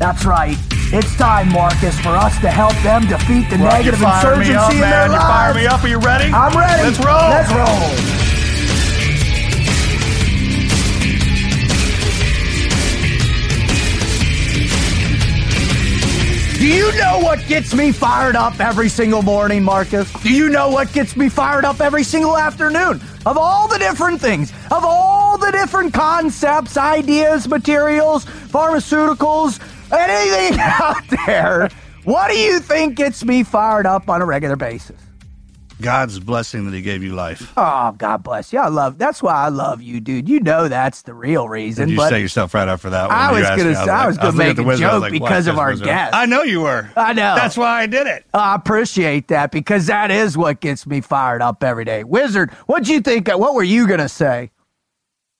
That's right. It's time, Marcus, for us to help them defeat the Well, negative insurgency me up, in man. their You fire me up. Are you ready? I'm ready. Let's roll. Let's roll. Do you know what gets me fired up every single morning, Marcus? Do you know what gets me fired up every single afternoon? Of all the different things, of all the different concepts, ideas, materials, pharmaceuticals, anything out there, what do you think gets me fired up on a regular basis? God's blessing that He gave you life. Oh, God bless you. I love. That's why I love you, dude. You know that's the real reason. Did you but set yourself right up for that one? I was gonna me? say- I was gonna looking at make the a wizard, joke like, because of our guest. I know you were. I know. That's why I did it. I appreciate that because that is what gets me fired up every day. Wizard, what'd you think? What were you gonna say?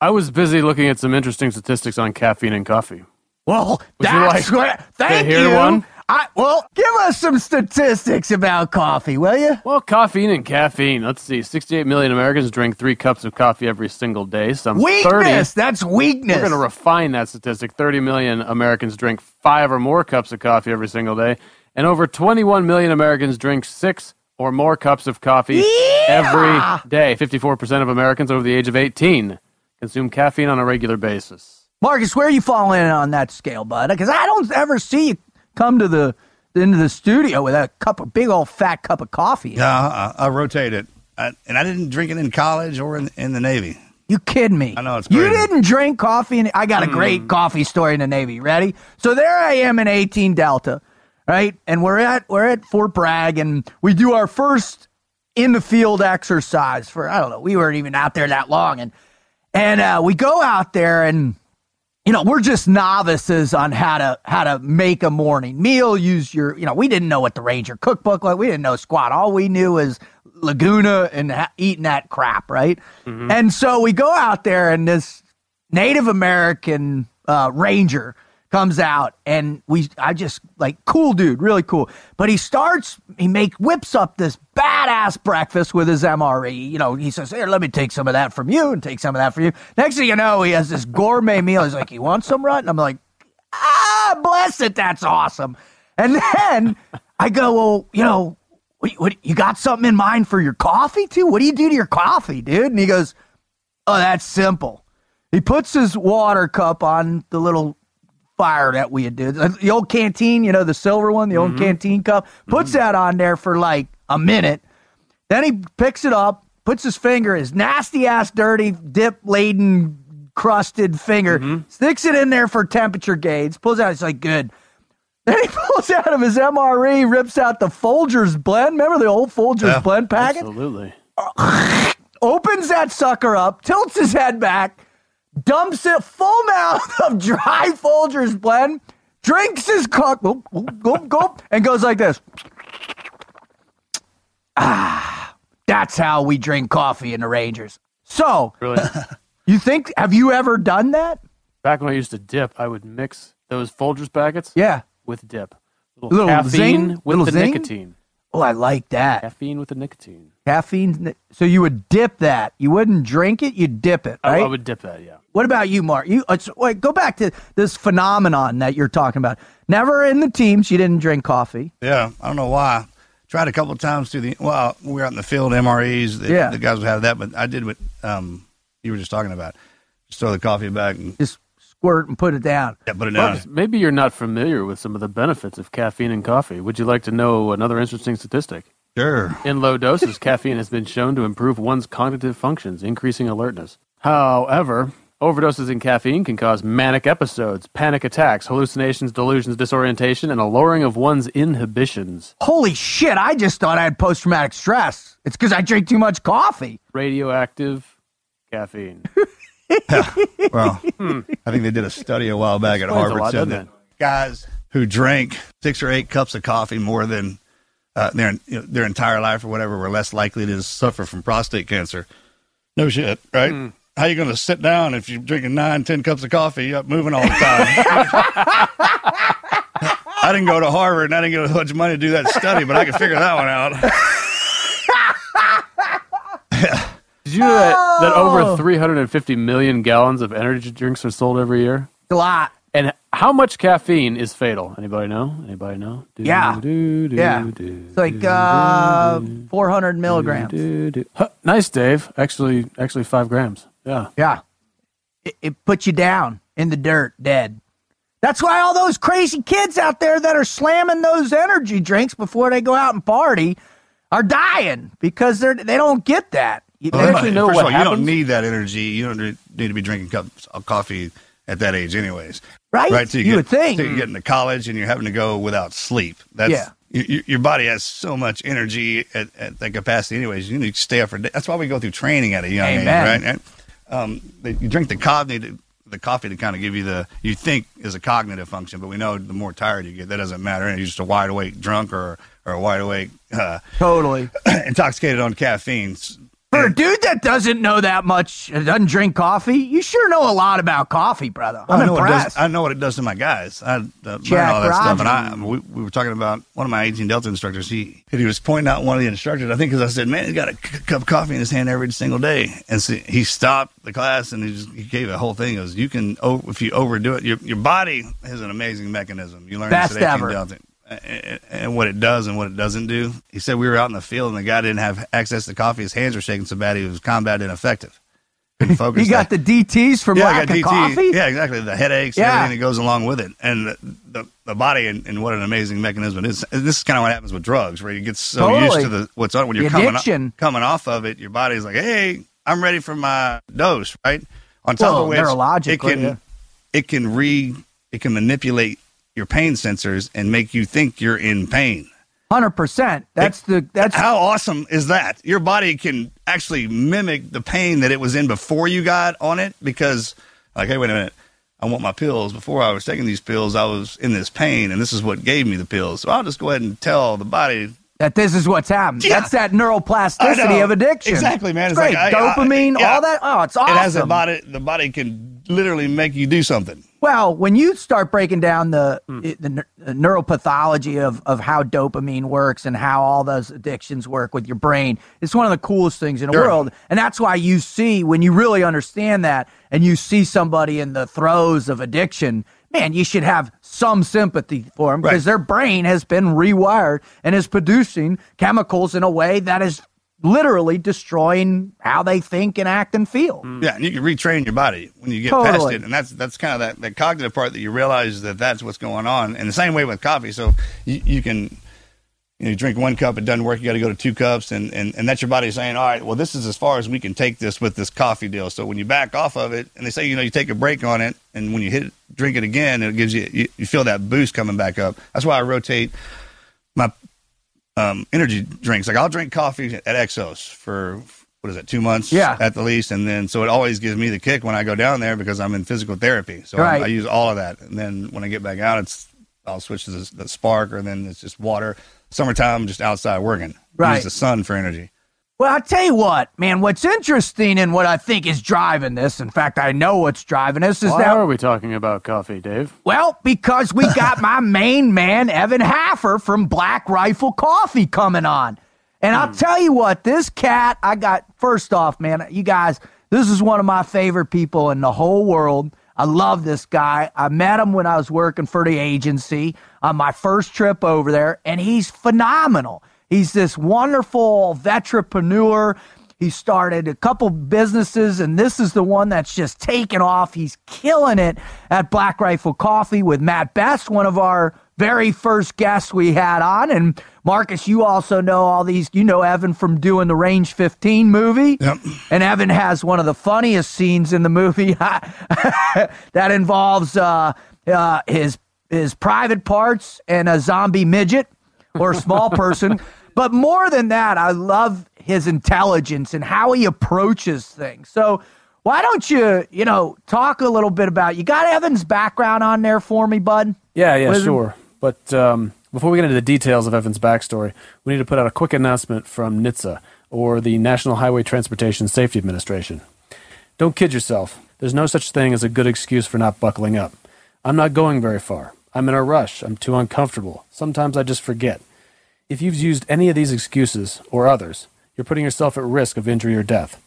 I was busy looking at some interesting statistics on caffeine and coffee. Well, Would that's like. Thank you. one? I well, give us some statistics about coffee, will you? Well, caffeine and caffeine. Let's see. 68 million Americans drink three cups of coffee every single day. Some 30. Weakness. That's weakness. We're going to refine that statistic. 30 million Americans drink five or more cups of coffee every single day. And over 21 million Americans drink six or more cups of coffee every day. 54% of Americans over the age of 18 consume caffeine on a regular basis. Marcus, where are you falling in on that scale, bud? Because I don't ever see you come to the into the studio with a cup of big old fat cup of coffee. Yeah, I, I rotate it, I, and I didn't drink it in college or in, in the Navy. You kidding me? I know, it's You didn't drink coffee. In, I got a Mm. great coffee story in the Navy. Ready? So there I am in 18 Delta, right? And we're at we're at Fort Bragg, and we do our first in the field exercise for I don't know. We weren't even out there that long, and and uh, we go out there and you know we're just novices on how to how to make a morning meal use your you know we didn't know what the ranger cookbook like we didn't know squat. All we knew is laguna and ha- eating that crap right? And so we go out there and this native american uh, ranger comes out and we I just like cool dude, really cool. But he starts he make whips up this badass breakfast with his MRE. You know, he says, Here, let me take some of that from you and take some of that for you. Next thing you know, he has this gourmet meal. He's like, You want some rut? And I'm like, Ah, bless it, that's awesome. And then I go, Well, you know, what, what, you got something in mind for your coffee too? What do you do to your coffee, dude? And he goes, oh, that's simple. He puts his water cup on the little fire that we did. The old canteen, you know, the silver one, the old mm-hmm. canteen cup. Puts mm-hmm. that on there for like a minute. Then he picks it up, puts his finger, his nasty ass, dirty, dip laden, crusted finger, mm-hmm. sticks it in there for temperature gauge, pulls out. It's like, good. Then he pulls out of his MRE, rips out the Folgers blend. Remember the old Folgers Yeah. blend packet? Absolutely. opens that sucker up, tilts his head back, dumps it full mouth of dry Folgers blend, drinks his gulp, and goes like this. Ah, that's how we drink coffee in the Rangers. So, Really. you think, have you ever done that? Back when I used to dip, I would mix those Folgers packets Yeah. with dip. Little, Little caffeine zing? with Little the zing? nicotine. Oh, I like that. Caffeine with the nicotine. Caffeine. So you would dip that. You wouldn't drink it, you'd dip it, I- right? I, would dip that, yeah. What about you, Mark? You it's, wait, go back to this phenomenon that you're talking about. Never in the teams, you didn't drink coffee. Yeah, I don't know why. Tried a couple of times through the well, we were out in the field, MREs. The, Yeah. the guys would have that, but I did what um, you were just talking about. Just throw the coffee back and Just squirt and put it down. yeah, put it down. Marcus, maybe you're not familiar with some of the benefits of caffeine and coffee. Would you like to know another interesting statistic? Sure. In low doses, caffeine has been shown to improve one's cognitive functions, increasing alertness. However, overdoses in caffeine can cause manic episodes, panic attacks, hallucinations, delusions, disorientation, and a lowering of one's inhibitions. Holy shit! I just thought I had post traumatic stress. It's because I drink too much coffee. Radioactive caffeine. Well, hmm. I think they did a study a while back at Explains a Harvard lot, said doesn't that guys who drank six or eight cups of coffee more than uh, their you know, their entire life or whatever were less likely to suffer from prostate cancer. No shit, right? Hmm. How you going to sit down if you're drinking nine, ten cups of coffee, you're up moving all the time? I didn't go to Harvard and I didn't get a bunch of money to do that study, but I could figure that one out. Did you know that, that over 350 million gallons of energy drinks are sold every year? A lot. And how much caffeine is fatal? Anybody know? Anybody know? Do, Yeah. do, do, Yeah. do, It's like uh, 400 milligrams. do, do. Huh, nice, Dave. Actually, actually, five grams. Yeah. Yeah. It, it puts you down in the dirt, dead. That's why all those crazy kids out there that are slamming those energy drinks before they go out and party are dying because they're they don't get that. You- Well, they- actually know what of all, you don't need that energy. You don't need to be drinking cups of coffee at that age, anyways. Right? Right. till You get, would think. till you get into college and you're having to go without sleep. That's Yeah. you- you- your body has so much energy at, at that capacity, anyways. You need to stay up for. That's why we go through training at a young Amen. age, right? And, um, you drink the coffee, to, the coffee to kind of give you the you think is a cognitive function, but we know the more tired you get, that doesn't matter. And you're just a wide awake drunk or or a wide awake uh, totally. intoxicated on caffeine. For a dude that doesn't know that much, doesn't drink coffee, you sure know a lot about coffee, brother. I'm I know, what it does, I know what it does to my guys. I uh, learned all that stuff, and I we, we were talking about one of my 18 Delta instructors. He he was pointing out one of the instructors. I think because I said, "Man, he's got a c- cup of coffee in his hand every single day," and so he stopped the class and he just he gave a whole thing. He goes, "You can o- if you overdo it, your your body has an amazing mechanism. You learn Best this at 18 ever. Delta." And, what it does and what it doesn't do. He said we were out in the field and the guy didn't have access to coffee. His hands were shaking so bad he was combat ineffective. Couldn't focus. you got the DTs from Yeah, lack of DT. coffee? Yeah, exactly. The headaches, Yeah. everything that goes along with it, and the the, the body and, and what an amazing mechanism it is. This is kind of what happens with drugs, where you get so Totally. used to the what's on when you're coming off, coming off of it. Your body's like, hey, I'm ready for my dose, right? On top Well, of which, it can yeah. it can re it can manipulate your pain sensors and make you think you're in pain. Hundred percent. That's the that's How awesome is that? Your body can actually mimic the pain that it was in before you got on it because, like, hey, wait a minute. I want my pills. Before I was taking these pills, I was in this pain, and this is what gave me the pills. So I'll just go ahead and tell the body. That this is what's happened. Yeah. That's that neuroplasticity of addiction. Exactly, man. It's, It's great. like, I- I- Dopamine, yeah. all that. Oh, it's awesome. It has a body. The body can literally make you do something. Well, when you start breaking down the Hmm. the, the neuropathology of, of how dopamine works and how all those addictions work with your brain, it's one of the coolest things in the Sure. world. And that's why you see when you really understand that and you see somebody in the throes of addiction, man, you should have some sympathy for them because Right. their brain has been rewired and is producing chemicals in a way that is literally destroying how they think and act and feel. Mm. Yeah, and you can retrain your body when you get Totally. past it, and that's that's kind of that, that cognitive part that you realize that that's what's going on. And the same way with coffee, so you, you can you, know, you drink one cup, it doesn't work, you got to go to two cups, and, and and that's your body saying, all right, well, this is as far as we can take this with this coffee deal. So when you back off of it, and they say, you know, you take a break on it, and when you hit drink it again, it gives you you, you feel that boost coming back up. That's why I rotate my um, energy drinks. Like I'll drink coffee at Exos for what is it, two months Yeah. at the least, and then so it always gives me the kick when I go down there because I'm in physical therapy. So I- I, use all of that, and then when I get back out, it's I'll switch to the, the Spark, or then it's just water. Summertime, just outside working. Right. Use the sun for energy. Well, I'll tell you what, man, what's interesting and what I think is driving this, in fact, I know what's driving this, is Why that are we talking about coffee, Dave? Well, because we got my main man, Evan Hafer from Black Rifle Coffee coming on. And I'll hmm. tell you what, this cat, I got, first off, man, you guys, this is one of my favorite people in the whole world. I love this guy. I met him when I was working for the agency on my first trip over there, and he's phenomenal. He's this wonderful veteranpreneur. He started a couple businesses, and this is the one that's just taken off. He's killing it at Black Rifle Coffee with Matt Best, one of our very first guests we had on. And Marcus, you also know all these. You know Evan from doing the Range 15 movie. Yep. And Evan has one of the funniest scenes in the movie that involves uh, uh, his his private parts and a zombie midget or a small person. But more than that, I love his intelligence and how he approaches things. So why don't you, you know, talk a little bit about you got Evan's background on there for me, bud? Yeah, yeah, What is sure. But um, before we get into the details of Evan's backstory, we need to put out a quick announcement from NHTSA, or the National Highway Transportation Safety Administration. Don't kid yourself. There's no such thing as a good excuse for not buckling up. I'm not going very far. I'm in a rush. I'm too uncomfortable. Sometimes I just forget. If you've used any of these excuses, or others, you're putting yourself at risk of injury or death.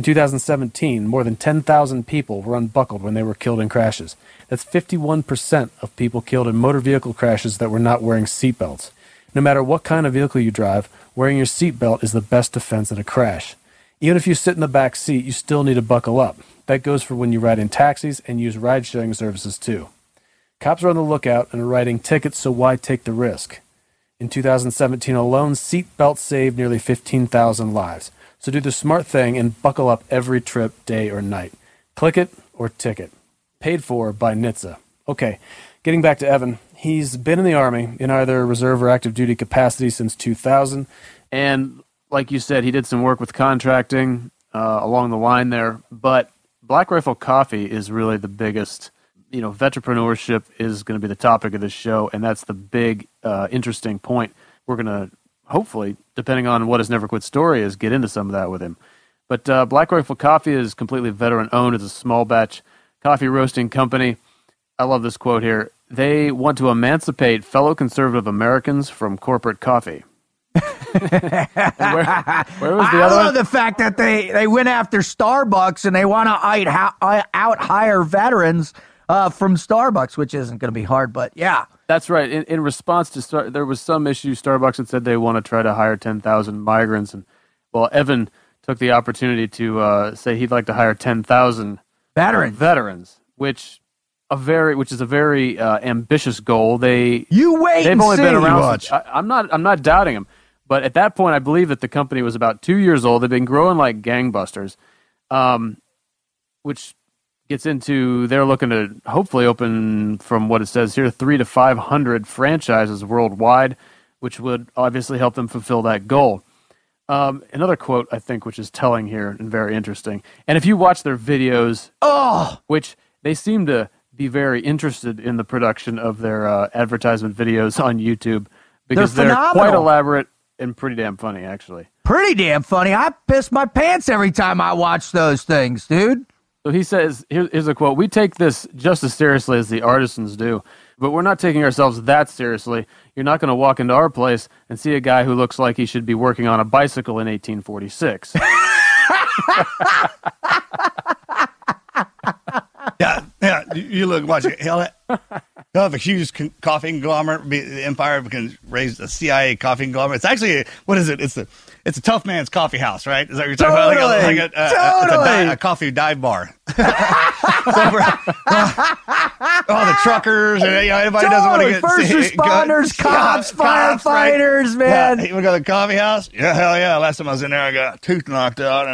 In 2017, more than 10,000 people were unbuckled when they were killed in crashes. That's 51% of people killed in motor vehicle crashes that were not wearing seatbelts. No matter what kind of vehicle you drive, wearing your seatbelt is the best defense in a crash. Even if you sit in the back seat, you still need to buckle up. That goes for when you ride in taxis and use ride sharing services too. Cops are on the lookout and are writing tickets, so why take the risk? In 2017 alone, seatbelts saved nearly 15,000 lives. So do the smart thing and buckle up every trip, day or night. Click it or ticket. Paid for by NHTSA. Okay, getting back to Evan. He's been in the Army in either reserve or active duty capacity since 2000. And like you said, he did some work with contracting uh, along the line there. But Black Rifle Coffee is really the biggest you know, veteranpreneurship is going to be the topic of this show, and that's the big, uh, interesting point. We're going to hopefully, depending on what his Never Quit story is, get into some of that with him. But uh, Black Rifle Coffee is completely veteran owned. It's a small batch coffee roasting company. I love this quote here. They want to emancipate fellow conservative Americans from corporate coffee. Where, where was the I other love one? the fact that they, they went after Starbucks and they want to out, out hire veterans uh, from Starbucks, which isn't going to be hard, but yeah. That's right. In, in response to Star, there was some issue. Starbucks had said they want to try to hire ten thousand migrants, and well, Evan took the opportunity to uh, say he'd like to hire ten thousand Veterans. veterans, which a very, which is a very uh, ambitious goal. They You wait they've only see. been around. Watch. Since, I, I'm not. I'm not doubting them, but at that point, I believe that the company was about two years old. They've been growing like gangbusters, um, which gets into they're looking to hopefully open from what it says here three to five hundred franchises worldwide, which would obviously help them fulfill that goal. Um, another quote I think, which is telling here and very interesting. And if you watch their videos, Oh, which they seem to be very interested in the production of their uh, advertisement videos on YouTube because They're they're, quite elaborate and pretty damn funny, actually. pretty damn funny. I piss my pants every time I watch those things, dude. So he says, here, here's a quote We take this just as seriously as the artisans do, but we're not taking ourselves that seriously. You're not going to walk into our place and see a guy who looks like he should be working on a bicycle in 1846. Yeah, yeah. You, look, watch it. Hell, They'll have a huge coffee conglomerate. The empire can raise a CIA coffee conglomerate. It's actually what is it? It's a it's a tough man's coffee house, right? Is that what you're talking about? Totally. Like a, like a, uh, it's a, Totally. di- a coffee dive bar. so for, all the truckers and you know, anybody doesn't want to Totally. get First go- responders, cops, right? firefighters, man. Yeah, you want to go to the coffee house? Yeah, hell yeah. Last time I was in there, I got a tooth knocked out.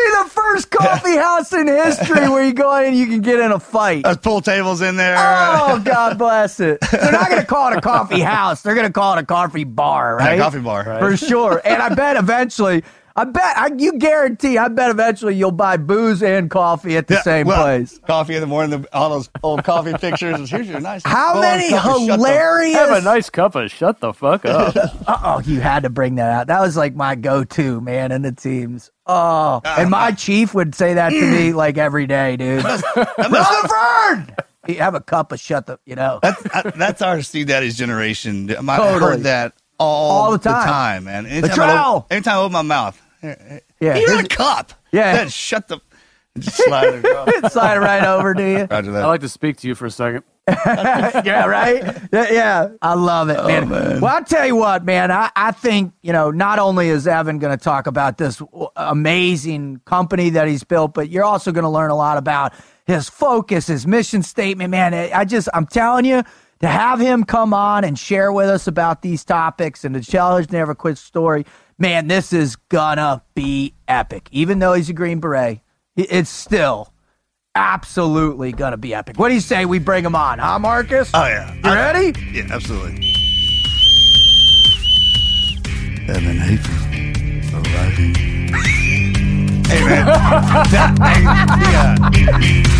Be the first coffee house in history where you go in and you can get in a fight. There's pool tables in there. Oh, God bless it. They're not going to call it a coffee house. They're going to call it a coffee bar, Yeah, right? coffee bar, right. For sure. And I bet eventually, I bet, I, you guarantee, I bet eventually you'll buy booze and coffee at the Yeah, same well, place. Coffee in the morning, the, all those old coffee pictures. Here's your nice. How many cup of the- hilarious. Have a nice cup of shut the fuck up. Oh, you had to bring that out. That was like my go-to, man, in the teams. Oh, ah, and my ah. chief would say that to me mm. like every day, dude. Rutherford, you have a cup of shut the, you know. That's I- that's our Steve Daddy's generation. I Totally. heard that all, All the time. man. The Anytime I, open, anytime I open my mouth, here, Yeah, you're a cop. Yeah. Then shut the. Just slide. Slide right over to you. Roger that. I'd like to speak to you for a second. yeah, right? Yeah, yeah. I love it, oh, man. Well, I'll tell you what, man. I, I think, you know, not only is Evan going to talk about this amazing company that he's built, but you're also going to learn a lot about his focus, his mission statement, man. I just, I'm telling you, to have him come on and share with us about these topics and to tell his never quit story, man, this is gonna be epic. Even though he's a Green Beret, it's still absolutely gonna be epic. What do you say we bring him on, huh, Marcus? Oh yeah. You ready? Yeah, absolutely. Evan Hafer arriving. hey man. That- hey, yeah.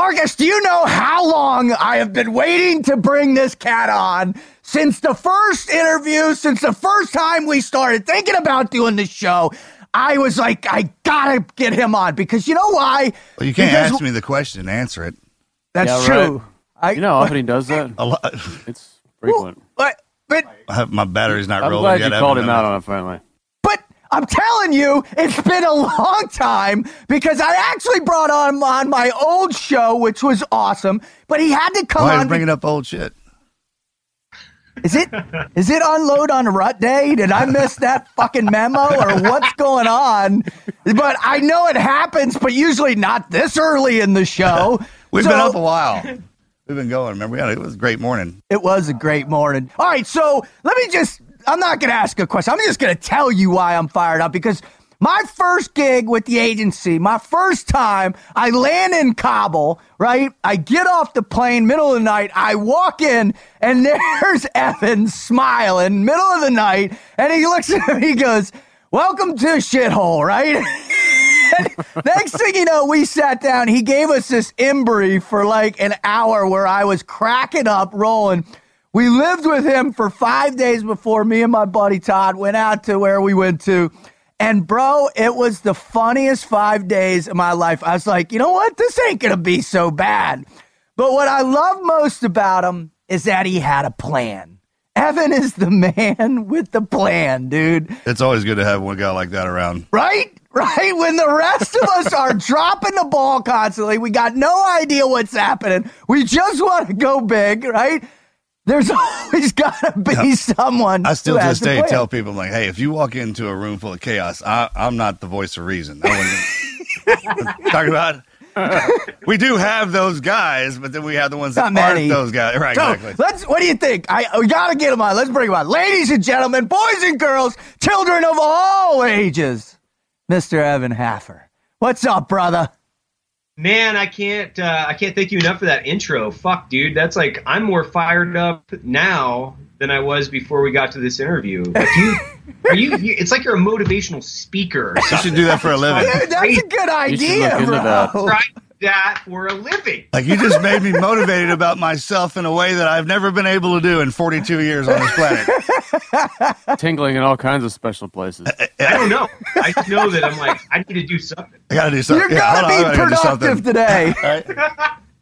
Marcus, do you know how long I have been waiting to bring this cat on? Since the first interview, since the first time we started thinking about doing this show, I was like, I gotta get him on because you know why? Well, you can't Because- ask me the question and answer it. That's Yeah, true. right. I, You know often he does that? A lot. It's frequent. but, but, my battery's not I'm rolling glad yet. you I called him out it. on it finally. I'm telling you, it's been a long time because I actually brought on on my old show, which was awesome. But he had to come Why on. bringing up old shit? Is it is it unload on rut day? Did I miss that fucking memo or what's going on? But I know it happens, but usually not this early in the show. We've So- been up a while. We've been going. Remember, we had, it was a great morning. It was a great morning. All right, so let me just, I'm not going to ask a question. I'm just going to tell you why I'm fired up because my first gig with the agency, my first time, I land in Kabul, right? I get off the plane, middle of the night. I walk in, and there's Evan smiling, middle of the night. And he looks at me, he goes, Welcome to shithole, right? Next thing you know, we sat down. He gave us this imbri for like an hour where I was cracking up, rolling. We lived with him for five days before me and my buddy Todd went out to where we went to. And bro, it was the funniest five days of my life. I was like, you know what? This ain't going to be so bad. But what I love most about him is that he had a plan. Evan is the man with the plan, dude. It's always good to have one guy like that around. Right? Right? When the rest of us are dropping the ball constantly, we got no idea what's happening. We just want to go big, right? There's always got to be someone. I still this day tell people, I'm like, hey, if you walk into a room full of chaos, I, I'm not the voice of reason. Talking about, we do have those guys, but then we have the ones that Not aren't those guys. Right, So, exactly. let's. What do you think? I oh, we gotta get them on. Let's bring them on, ladies and gentlemen, boys and girls, children of all ages. Mr. Evan Hafer, what's up, brother? Man, I can't uh, I can't thank you enough for that intro. Fuck, dude, that's like I'm more fired up now than I was before we got to this interview. Like you, are you, you? It's like you're a motivational speaker. You should do that for a living. Dude, that's a good should idea, look into bro. that. Try that for a living. Like you just made me motivated about myself in a way that I've never been able to do in 42 years on this planet. Tingling in all kinds of special places. Uh, uh, I don't know. I know that I'm like I need to do something. I got to do something. You're Yeah, gonna hold on, I be gotta do productive something. today. All right.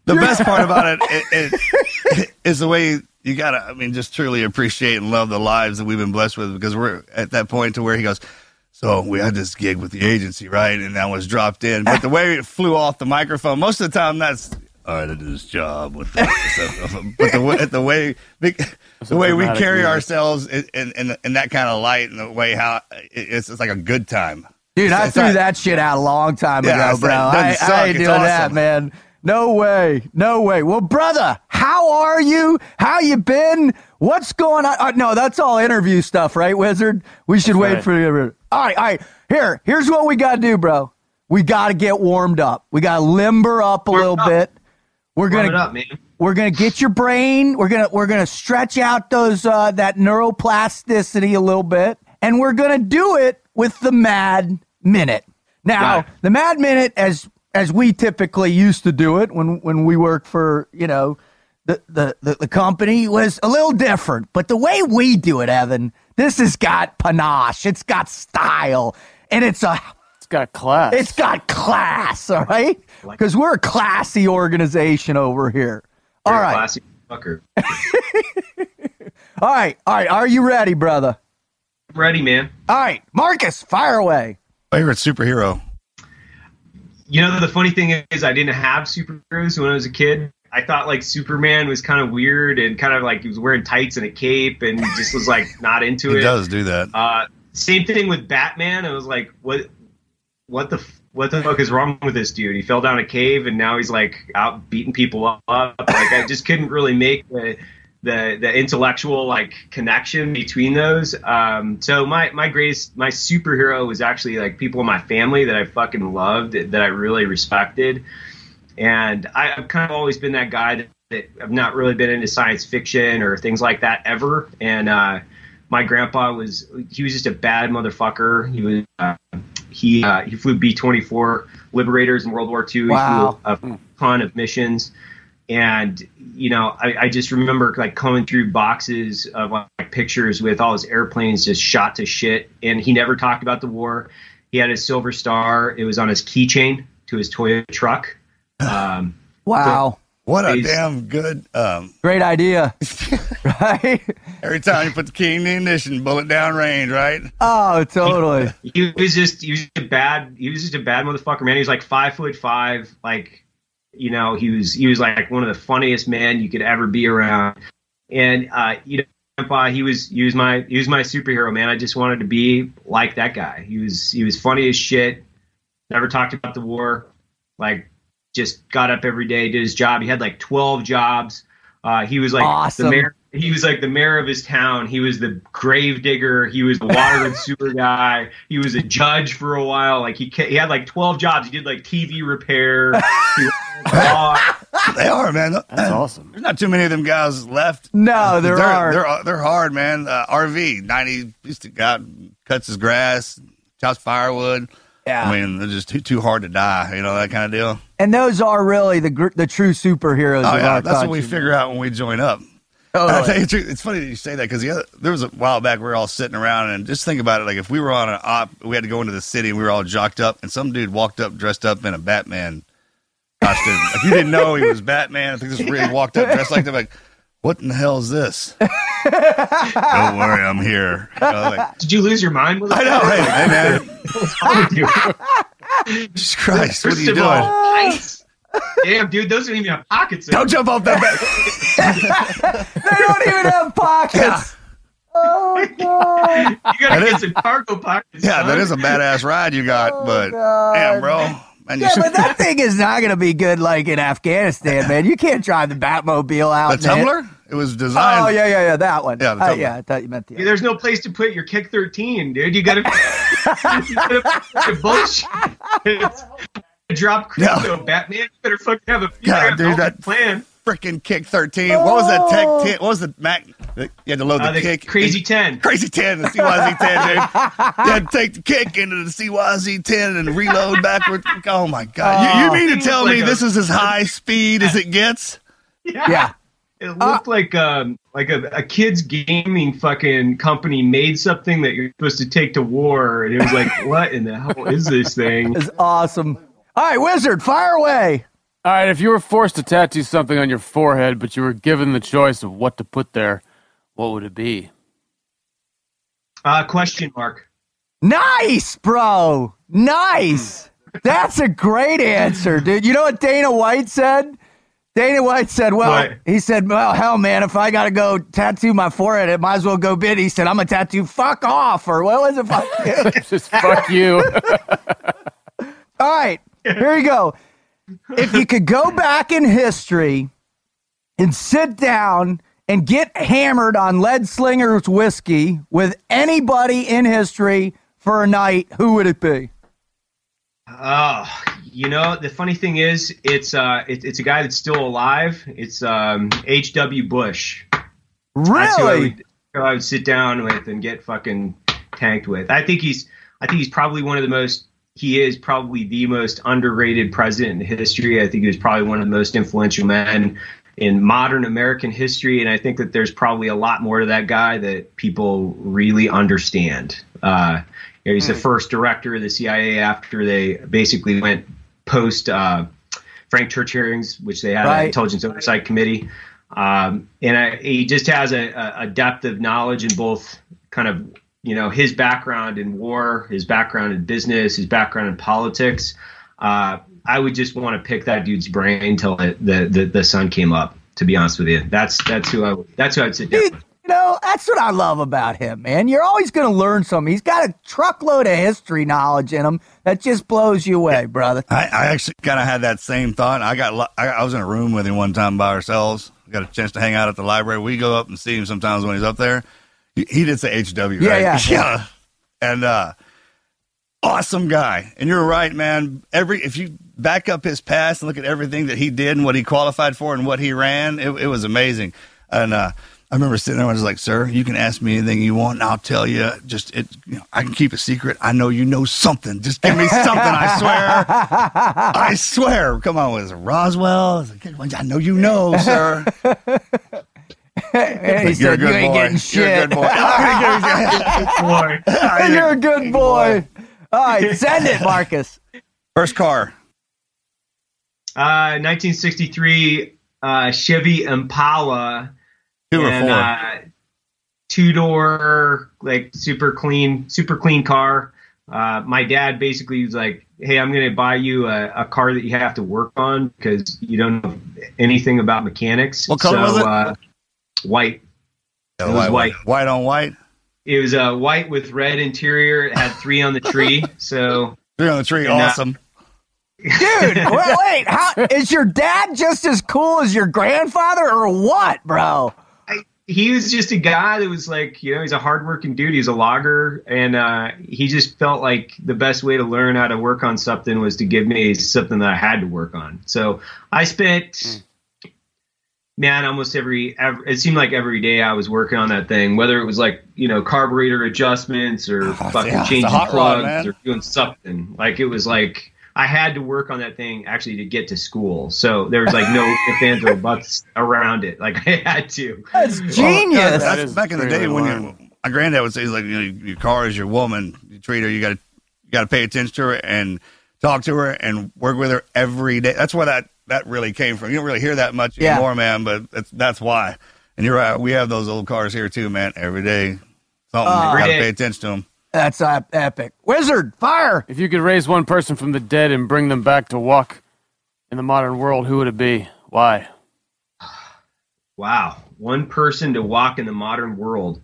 the best part about it, it, it is the way you gotta. I mean, just truly appreciate and love the lives that we've been blessed with because we're at that point to where he goes. So we had this gig with the agency, right? And that was dropped in. But the way it flew off the microphone, most of the time that's all right, I did this job with that. but the way, the way, the way we carry ourselves in, in, in, that kind of light and the way how it's, it's like a good time. Dude, It's- I it's threw not- that shit out a long time Yeah, ago, it's bro. I, doesn't suck. I ain't It's doing that, man. No way. No way. Well, brother, how are you? How you been? What's going on? Uh, no, that's all interview stuff, right, Wizard? We should wait right. for you. All right, all right. Here, here's what we got to do, bro. We got to get warmed up. We got to limber up a little up. bit. We're gonna up, we're gonna get your brain. We're gonna we're gonna stretch out those uh, that neuroplasticity a little bit, and we're gonna do it with the Mad Minute. Now, Right. the Mad Minute, as as we typically used to do it when when we worked for you know the the the, the company, was a little different. But the way we do it, Evan, this has got panache. It's got style, and it's a It's got class. it's got class, all right? Because we're a classy organization over here. All You're a classy fucker. all right, all right. Are you ready, brother? I'm ready, man. All right, Marcus, fire away. Favorite superhero. You know, the funny thing is, I didn't have superheroes when I was a kid. I thought like Superman was kind of weird and kind of like he was wearing tights and a cape and just was like not into it. He does do that. Uh, same thing with Batman. I was like, what, what the, f- what the fuck is wrong with this dude? He fell down a cave and now he's like out beating people up. Like I just couldn't really make the, the, the intellectual like connection between those. Um, so my, my greatest, my superhero was actually like people in my family that I fucking loved, that I really respected. And I, I've kind of always been that guy that, that I've not really been into science fiction or things like that ever. And, uh, my grandpa was he was just a bad motherfucker. He was uh, he uh, he flew B twenty four Liberators in World War II. Wow. He flew a ton of missions, and you know I, I just remember like coming through boxes of like pictures with all his airplanes just shot to shit, and he never talked about the war. He had his Silver Star. It was on his keychain to his Toyota truck. Um, Wow, What a damn good. Um, great idea, right? every time you put the key in the ignition, bullet down range, right? Oh, totally. he was just he was a bad he was just a bad motherfucker man he was like five foot five like you know he was he was like one of the funniest men you could ever be around and uh you know grandpa he was he was my he was my superhero man i just wanted to be like that guy he was he was funny as shit never talked about the war like just got up every day did his job he had like 12 jobs uh he was like Awesome. the mayor he was like the mayor of his town. He was the grave digger. He was the water and sewer guy. He was a judge for a while. Like he he had like twelve jobs. He did like TV repair. He was a dog. They are, man. That's awesome. There's not too many of them guys left. No, there they're, are. They're they're hard, man. Uh, RV ninety used to go out, and cuts his grass, chops firewood. Yeah. I mean, they're just too too hard to die. You know that kind of deal. And those are really the gr- the true superheroes Oh of yeah, our that's what we figure out when we join up. Oh, And I'll tell you the truth, it's funny that you say that because the other, there was a while back we were all sitting around and just think about it. Like if we were on an op, we had to go into the city and we were all jocked up, and some dude walked up dressed up in a Batman costume. like you didn't know he was Batman. I think this really walked up dressed like that. Like, what in the hell is this? Don't worry, I'm here. You know, like, Did you lose your mind? I know, hey, hey man, What's wrong with you? Jesus Christ, what are you doing? all, nice. Damn, dude, those don't even have pockets. Don't them. jump off that bed. they don't even have pockets. Oh god. You gotta That get is- some cargo pockets. Yeah, that son. is a badass ride you got, oh, but God. damn, bro. Man, Yeah, but that thing is not going to be good like in Afghanistan, man. You can't drive the Batmobile out. the in it. Tumbler, it was designed. Oh yeah, yeah, yeah, that one. Yeah, the Uh, Tumbler. yeah, I thought you meant the. Yeah, There's no place to put your kick 13, dude. You gotta, you gotta put the bullshit. Drop crypto, Batman. You better fucking have a God, dude, that- plan. Freaking kick 13. What was that tech 10? What was the Mac? You had to load the, Uh, the kick. crazy 10. Crazy 10, the CYZ 10, dude. You had to take the kick into the CYZ 10 and reload backwards. Oh my God. you, you mean to Seems tell like me a- this is as high speed as it gets? Yeah. It looked like um like a, a kids gaming fucking company made something that you're supposed to take to war, and it was like, what in the hell is this thing? It's awesome. All right, Wizard, fire away. All right, if you were forced to tattoo something on your forehead, but you were given the choice of what to put there, what would it be? Uh, question mark. Nice, bro. Nice. That's a great answer, dude. You know what Dana White said? Dana White said, "Well, What? he said, well, hell, man, if I gotta go tattoo my forehead, it might as well go big." He said, "I'm a tattoo fuck off," or what was it? Fuck you. Just fuck you. All right, here you go. If you could go back in history and sit down and get hammered on Lead Slinger's whiskey with anybody in history for a night, who would it be? Oh, you know, the funny thing is, it's uh, it, it's a guy that's still alive. It's um, H.W. Bush. That's who I Really? would, who I would sit down with and get fucking tanked with. I think he's, I think he's probably one of the most. He is probably the most underrated president in history. I think he was probably one of the most influential men in modern American history, and I think that there's probably a lot more to that guy that people really understand. Uh, you know, he's the first director of the CIA after they basically went post uh, Frank Church hearings, which they had Right. an intelligence oversight committee. Um, and I, he just has a, a- a depth of knowledge in both kind of you know his background in war, his background in business, his background in politics. Uh, I would just want to pick that dude's brain till the, the the the sun came up. To be honest with you, that's that's who I would, that's who I'd sit down Dude, with. you know, that's what I love about him, man. You're always going to learn something. He's got a truckload of history knowledge in him that just blows you away, brother. I, I actually kind of had that same thought. I got I, I was in a room with him one time by ourselves. Got a chance to hang out at the library. We go up and see him sometimes when he's up there. He, did say HW, Yeah, right? yeah, yeah. And uh, awesome guy. And you're right, man. Every if you back up his past and look at everything that he did and what he qualified for and what he ran, it, it was amazing. And uh, I remember sitting there and I was like, "Sir, you can ask me anything you want, and I'll tell you. Just it, you know, I can keep a secret. I know you know something. Just give me something. I swear." I swear. Come on, was it Roswell? I, like, I know you know, sir. And he You're a said, You good ain't boy. getting You're shit. a good boy. You're a good boy. All right, send it, Marcus. First car. Uh, 1963 uh, Chevy Impala. Two or and, four. Uh, two door, like super clean, super clean car. Uh, my dad basically was like, "Hey, I'm going to buy you a, a car that you have to work on because you don't know anything about mechanics." What color so, was it? White. Yeah, it was white. White on white. It was uh, white with red interior. It had three on the tree. So Three on the tree. And, uh, Awesome. Dude, wait, wait. How, is your dad just as cool as your grandfather or what, bro? he was just a guy that was like, you know, he's a hardworking dude. He's a logger, and uh, he just felt like the best way to learn how to work on something was to give me something that I had to work on. So I spent, man, almost every, every it seemed like every day I was working on that thing, whether it was like you know carburetor adjustments or fucking yeah, changing hot rod, plugs man. or doing something. Like it was like. I had to work on that thing actually to get to school, so there was like no ifs, ands, or buts around it. Like I had to. That's Well, genius. that's That is back in the day when you, my granddad would say like, you know, your car is your woman. You treat her. You got to you got to pay attention to her and talk to her and work with her every day. That's why that that really came from. You don't really hear that much Yeah. anymore, man. But that's that's why. And you're right. We have those old cars here too, man. Every day, something Uh, you got to pay attention to them. That's uh, epic. Wizard, fire. If you could raise one person from the dead and bring them back to walk in the modern world, who would it be? Why? Wow, one person to walk in the modern world.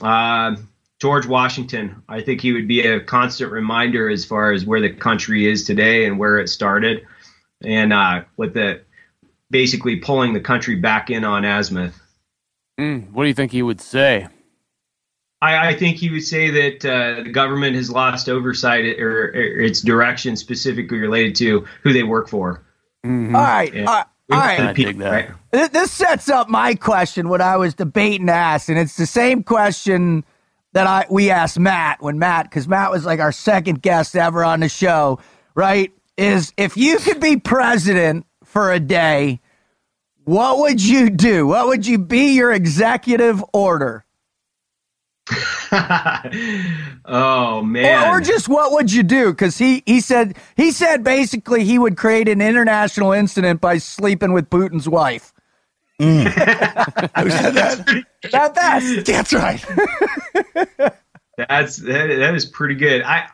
Uh, George Washington. I think he would be a constant reminder as far as where the country is today and where it started, and uh, with the basically pulling the country back in on azimuth. Mm, what do you think he would say? I, I think he would say that uh, the government has lost oversight or, or its direction, specifically related to who they work for. All right, Yeah. all right. All I right. dig that. Right? This sets up my question, what I was debating to ask, and it's the same question that I we asked Matt when Matt, because Matt was like our second guest ever on the show, right? Is if you could be president for a day, what would you do? What would you be your executive order? oh man. Or, or just what would you do? Because he he said he said basically he would create an international incident by sleeping with Putin's wife. Who said that? That that's That's right. That's that, that is pretty good. I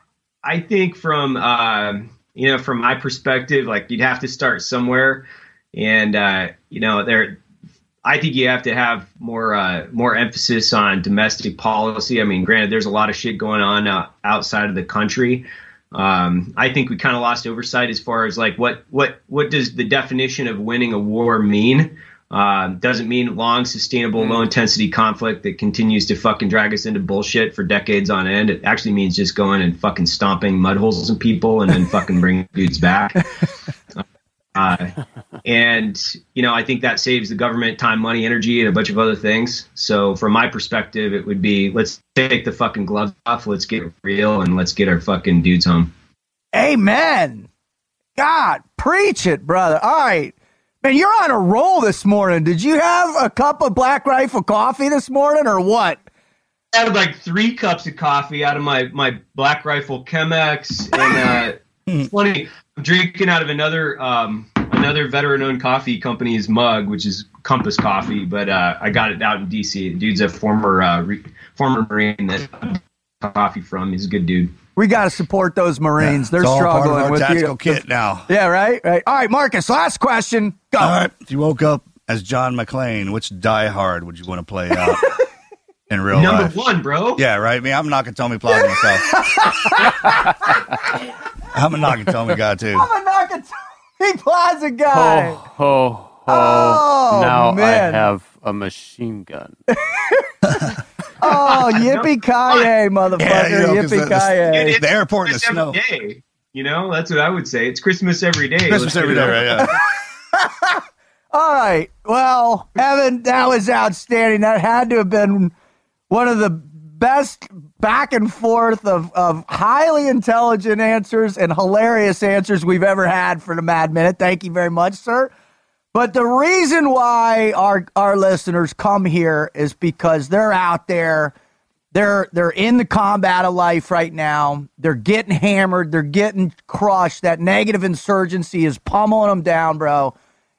I think from um, you know from my perspective, like you'd have to start somewhere, and uh, you know there. I think you have to have more uh, more emphasis on domestic policy. I mean, granted, there's a lot of shit going on uh, outside of the country. Um, I think we kind of lost oversight as far as like what what what does the definition of winning a war mean? Uh, doesn't mean long, sustainable, low intensity conflict that continues to fucking drag us into bullshit for decades on end. It actually means just going and fucking stomping mud holes in people and then fucking bringing dudes back. Uh, and you know, I think that saves the government time, money, energy, and a bunch of other things. So, from my perspective, it would be let's take the fucking gloves off, let's get real, and let's get our fucking dudes home. Amen. God, preach it, brother. All right. Man, you're on a roll this morning. Did you have a cup of Black Rifle coffee this morning or what? I had like three cups of coffee out of my my Black Rifle Chemex, and uh, it's funny. I'm drinking out of another um, another veteran-owned coffee company's mug, which is Compass Coffee, but uh, I got it out in DC. The dude's a former uh, re- former Marine that I coffee from. He's a good dude. We got to support those Marines. They're It's all part of struggling our with tactical the, kit now. Yeah, right, right. All right, Marcus. Last question. Go. All right. If you woke up as John McClane, which Die Hard would you want to play out uh, in real Number life? Number one, bro. Yeah, right. I mean, I'm not gonna tell me Plaza myself. I'm a knocking Tommy guy too. I'm a Nakatomi Plaza guy. Ho, ho, ho. Oh, now man. I have a machine gun. Oh, yippee ki yay, motherfucker! Yeah, you know, 'cause yippee ki yay! The airport in the snow. every day. You know, that's what I would say. It's Christmas every day. Christmas Let's get every it day, over. right? Yeah. All right. Well, Evan, that was outstanding. That had to have been one of the best back and forth of, of highly intelligent answers and hilarious answers we've ever had for the Mad Minute. Thank you very much, sir. But the reason why our our listeners come here is because they're out there. They're they're in the combat of life right now. They're getting hammered. They're getting crushed. That negative insurgency is pummeling them down, bro.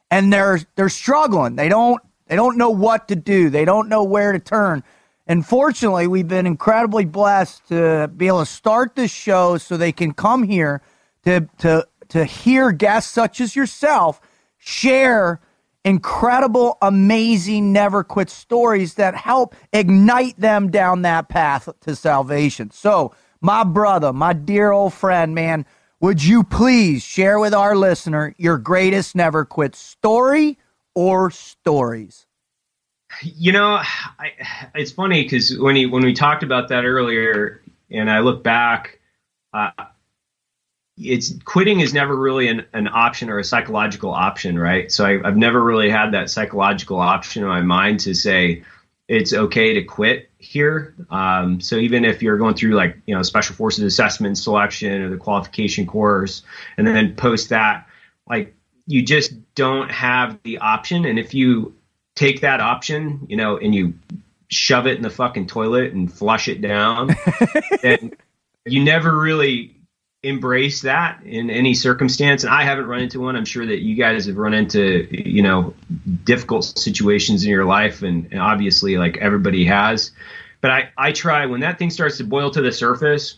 And they're they're struggling. They don't they don't know what to do. They don't know where to turn. And fortunately, we've been incredibly blessed to be able to start this show so they can come here to to to hear guests such as yourself share incredible, amazing, never quit stories that help ignite them down that path to salvation. So, my brother, my dear old friend, man, would you please share with our listener your greatest never quit story or stories? You know, I, it's funny because when he when we talked about that earlier, and I look back, uh, it's quitting is never really an, an option or a psychological option, right? So I, I've never really had that psychological option in my mind to say it's okay to quit here. Um, so even if you're going through like you know special forces assessment selection or the qualification course, and then post that, like you just don't have the option. And if you take that option, you know, and you shove it in the fucking toilet and flush it down, then you never really embrace that in any circumstance. And I haven't run into one. I'm sure that you guys have run into, you know, difficult situations in your life, and, and obviously, like everybody has. But I, I try when that thing starts to boil to the surface.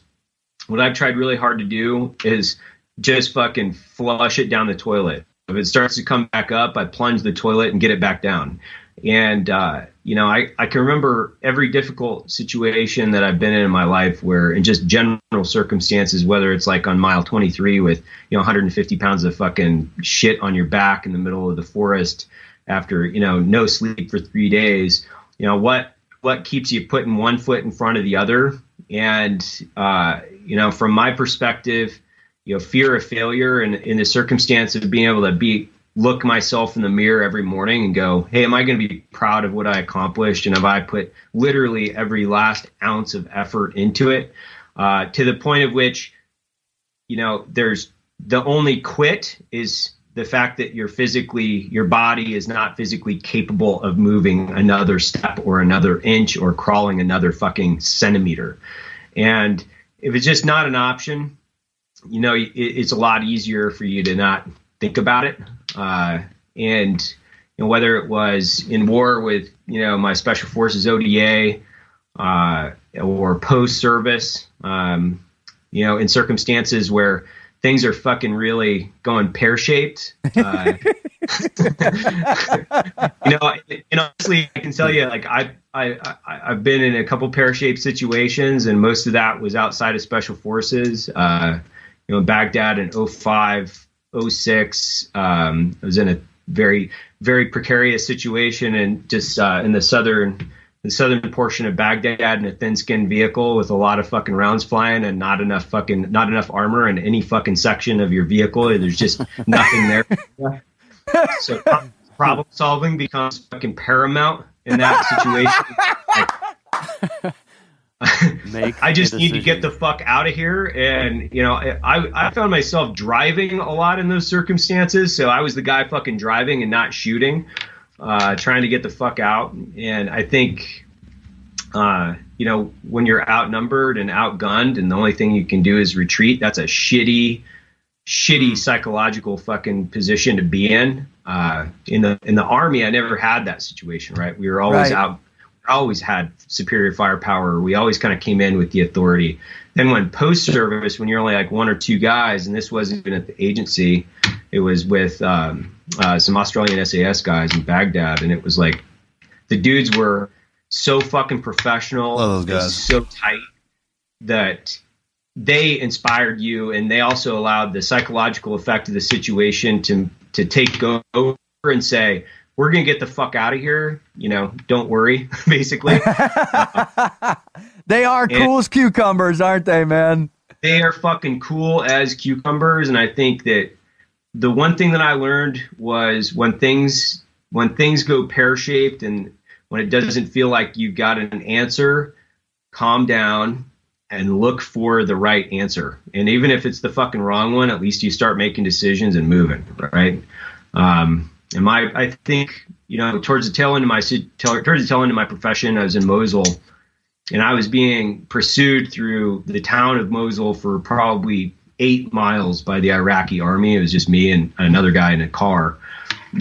What I've tried really hard to do is just fucking flush it down the toilet. If it starts to come back up, I plunge the toilet and get it back down. And, uh, you know, I, I can remember every difficult situation that I've been in in my life where, in just general circumstances, whether it's like on mile 23 with, you know, 150 pounds of fucking shit on your back in the middle of the forest after, you know, no sleep for three days, you know, what, what keeps you putting one foot in front of the other? And, uh, you know, from my perspective, you know, fear of failure and in the circumstance of being able to be look myself in the mirror every morning and go, hey, am I going to be proud of what I accomplished? And have I put literally every last ounce of effort into it uh, to the point of which, you know, there's the only quit is the fact that you're physically your body is not physically capable of moving another step or another inch or crawling another fucking centimeter and if it's just not an option you know it, it's a lot easier for you to not think about it uh, and you know, whether it was in war with you know my special forces oda uh, or post service um, you know in circumstances where things are fucking really going pear shaped. Uh, you know, and honestly, I can tell you, like I, I, I have been in a couple pear shaped situations, and most of that was outside of special forces. Uh, you know, Baghdad in 05, 06, um, I was in a very, very precarious situation, and just uh, in the southern the southern portion of Baghdad in a thin skinned vehicle with a lot of fucking rounds flying and not enough fucking not enough armor in any fucking section of your vehicle. There's just nothing there. so problem solving becomes fucking paramount in that situation. Make I just need to get the fuck out of here. And, you know, I, I found myself driving a lot in those circumstances. So I was the guy fucking driving and not shooting, uh, trying to get the fuck out. And I think, uh, you know, when you're outnumbered and outgunned and the only thing you can do is retreat, that's a shitty, shitty psychological fucking position to be in. Uh, in the in the army, I never had that situation. Right, we were always Right. out always had superior firepower. We always kind of came in with the authority. Then when post service, when you're only like one or two guys, and this wasn't even at the agency, it was with um, uh, some Australian SAS guys in Baghdad, and it was like the dudes were so fucking professional, Love those guys. so tight that they inspired you, and they also allowed the psychological effect of the situation to to take over and say, "We're gonna get the fuck out of here." You know, don't worry. Basically, They are cool as cucumbers, aren't they, man? they are fucking cool as cucumbers, and I think that the one thing that I learned was when things when things go pear shaped and when it doesn't feel like you've got an answer, calm down and look for the right answer. And even if it's the fucking wrong one, at least you start making decisions and moving, right? Um, and my, I think, you know, towards the tail end of my, towards the tail end of my profession, I was in Mosul, and I was being pursued through the town of Mosul for probably eight miles by the Iraqi army. It was just me and another guy in a car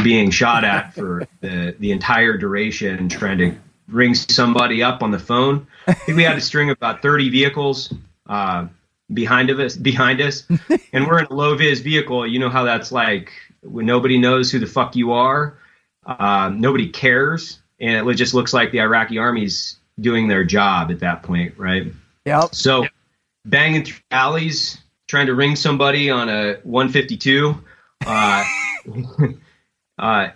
being shot at for the, the entire duration, trying to ring somebody up on the phone. I think we had a string of about 30 vehicles uh, behind of us, behind us, and we're in a low vis vehicle. You know how that's like nobody knows who the fuck you are, uh, nobody cares, and it just looks like the Iraqi army's doing their job at that point, right? Yep. So banging through alleys, trying to ring somebody on a 152. Uh, uh,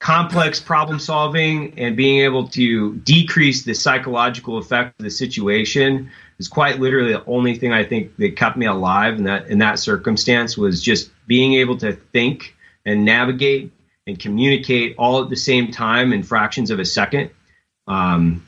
complex problem solving and being able to decrease the psychological effect of the situation is quite literally the only thing I think that kept me alive in that in that circumstance was just being able to think and navigate and communicate all at the same time in fractions of a second. Um,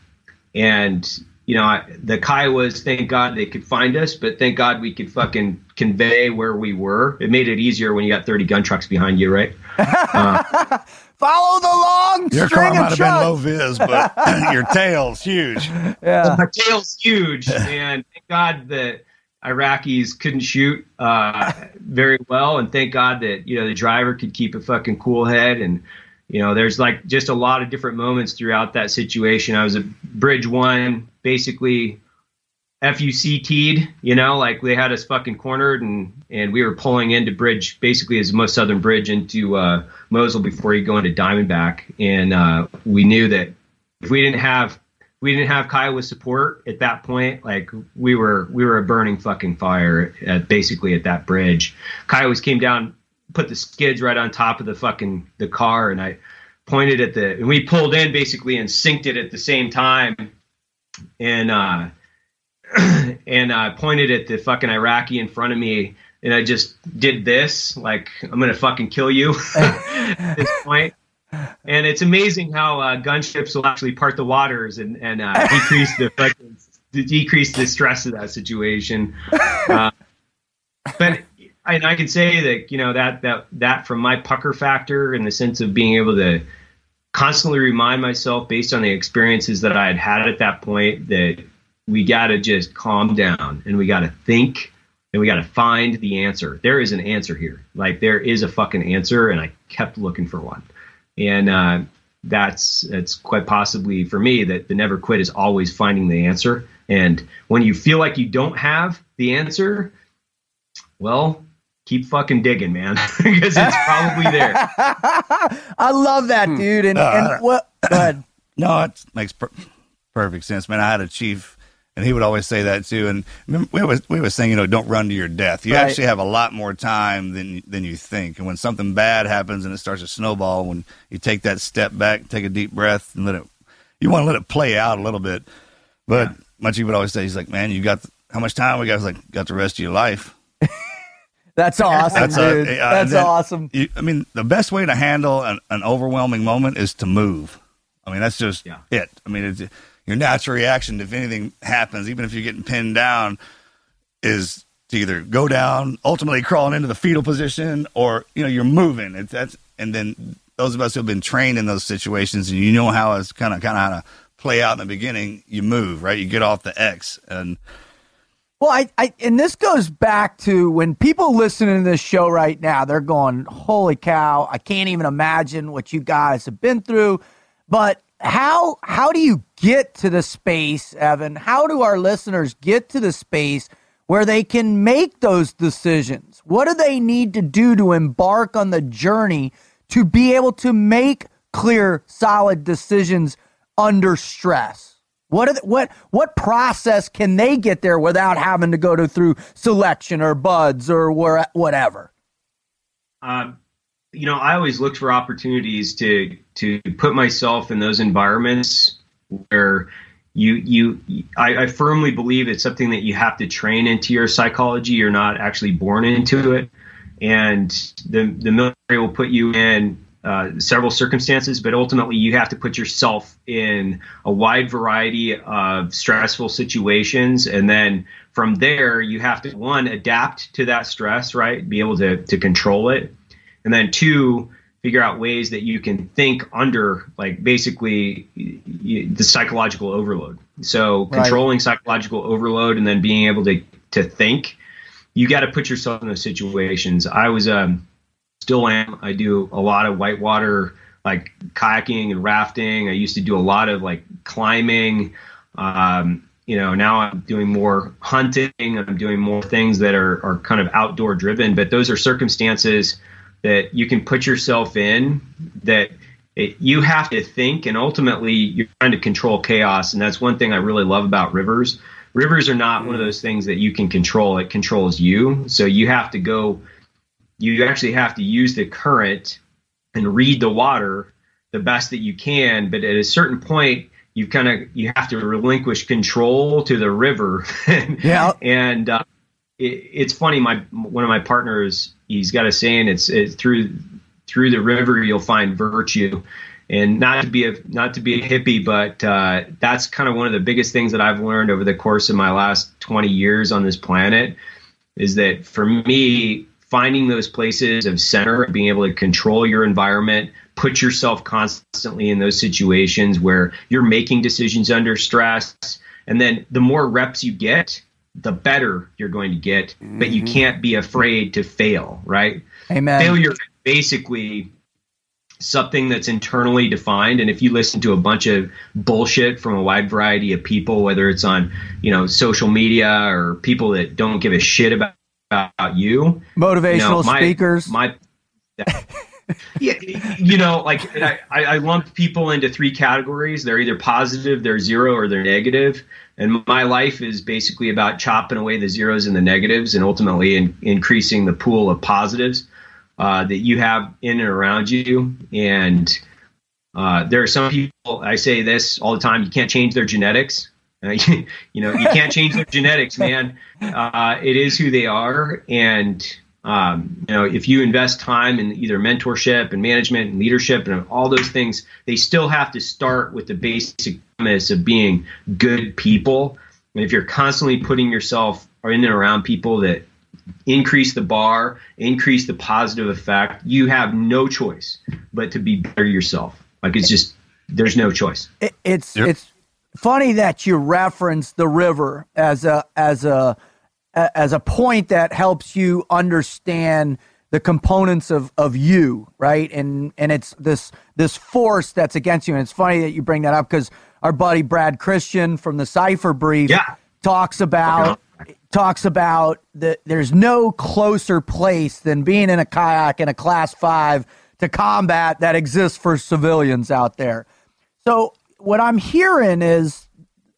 and you know, I, the Kiowas, thank God they could find us, but thank God we could fucking convey where we were. It made it easier when you got 30 gun trucks behind you, right? Follow the long Your string car of might have been low vis, but your tail's huge. Yeah. My tail's huge, and thank God that Iraqis couldn't shoot uh, very well, and thank God that you know the driver could keep a fucking cool head, and you know there's like just a lot of different moments throughout that situation. I was at Bridge One, basically FUCT'd, you know, like they had us fucking cornered, and and we were pulling into Bridge, basically as the most southern bridge into uh, Mosul before you go into Diamondback, and uh, we knew that if we didn't have we didn't have Kiowa support at that point. Like we were we were a burning fucking fire at basically at that bridge. Kiowas came down, put the skids right on top of the fucking the car, and I pointed at the and we pulled in basically and synced it at the same time, and uh, and I pointed at the fucking Iraqi in front of me. And I just did this, like I'm gonna fucking kill you at this point. And it's amazing how uh, gunships will actually part the waters and and uh, decrease the decrease the stress of that situation. Uh, but and I can say that you know that that that from my pucker factor in the sense of being able to constantly remind myself based on the experiences that I had had at that point that we got to just calm down and we got to think and we got to find the answer. There is an answer here. Like there is a fucking answer, and I kept looking for one. And uh, that's that's quite possibly for me that the never quit is always finding the answer. And when you feel like you don't have the answer, well, keep fucking digging, man, because it's probably there. I love that, dude. And, Uh, and what? Go ahead. No, it makes per- perfect sense, man. I had a chief, and he would always say that too. And we always we always saying, you know, don't run to your death. You Right. actually have a lot more time than than you think. And when something bad happens and it starts to snowball, when you take that step back, take a deep breath, and let it, you want to let it play out a little bit. But my chief would always say, he's like, man, you got how much time we got? Like, got the rest of your life. That's awesome, That's a- uh, That's that- awesome. You, I mean, the best way to handle an, an overwhelming moment is to move. I mean, that's just it. I mean, it's, your natural reaction if anything happens, even if you're getting pinned down, is to either go down, ultimately crawling into the fetal position, or you know you're moving. That's and then those of us who have been trained in those situations and you know how it's kind of kind of how to play out in the beginning, you move right. You get off the X and Well, I, I and this goes back to when people listening to this show right now, they're going, "Holy cow! I can't even imagine what you guys have been through." But how how do you get to the space, Evan? How do our listeners get to the space where they can make those decisions? What do they need to do to embark on the journey to be able to make clear, solid decisions under stress? What the, what what process can they get there without having to go to through selection or BUD/S or where, whatever? Um, you know, I always looked for opportunities to to put myself in those environments where you you I, I firmly believe it's something that you have to train into your psychology. You're not actually born into it, and the the military will put you in uh, several circumstances, but ultimately you have to put yourself in a wide variety of stressful situations, and then from there you have to one adapt to that stress, right? Be able to to control it, and then two figure out ways that you can think under like basically the psychological overload. So Right. controlling psychological overload and then being able to to think you got to put yourself in those situations. I was um still am. I do a lot of whitewater like kayaking and rafting. I used to do a lot of like climbing. Um you know now i'm doing more hunting. I'm doing more things that are are kind of outdoor driven but those are circumstances that you can put yourself in that it, you have to think and ultimately you're trying to control chaos and that's one thing i really love about rivers. Rivers are not one of those things that you can control. It controls you. So you have to go you actually have to use the current and read the water the best that you can but at a certain point you kind of you have to relinquish control to the river. Yeah. And uh, it, it's funny my one of my partners he's got a saying it's, through through the river you'll find virtue. And not to be a not to be a hippie but uh, that's kind of one of the biggest things that i've learned over the course of my last 20 years on this planet is that for me finding those places of center being able to control your environment put yourself constantly in those situations where you're making decisions under stress and then the more reps you get the better you're going to get but you mm-hmm. can't be afraid to fail right Amen. failure is basically something that's internally defined and if you listen to a bunch of bullshit from a wide variety of people whether it's on you know social media or people that don't give a shit about, about you Motivational you know, my- speakers. my yeah, you know, like I, I lump people into three categories. They're either positive, they're zero, or they're negative. And my life is basically about chopping away the zeros and the negatives, and ultimately in, increasing the pool of positives uh, that you have in and around you. And uh, there are some people. I say this all the time: you can't change their genetics. You, you know, you can't change their genetics, man. Uh, it is who they are, and um, you know, if you invest time in either mentorship and management and leadership and all those things, they still have to start with the basic premise of being good people. And if you're constantly putting yourself in and around people that increase the bar, increase the positive effect, you have no choice but to be better yourself. Like it's just there's no choice. It, it's it's funny that you reference the river as a as a as a point that helps you understand the components of of you, right? And and it's this this force that's against you. And it's funny that you bring that up because our buddy Brad Christian from the Cipher Brief Yeah. talks about talks about that there's no closer place than being in a kayak in a class five to combat that exists for civilians out there. So what I'm hearing is,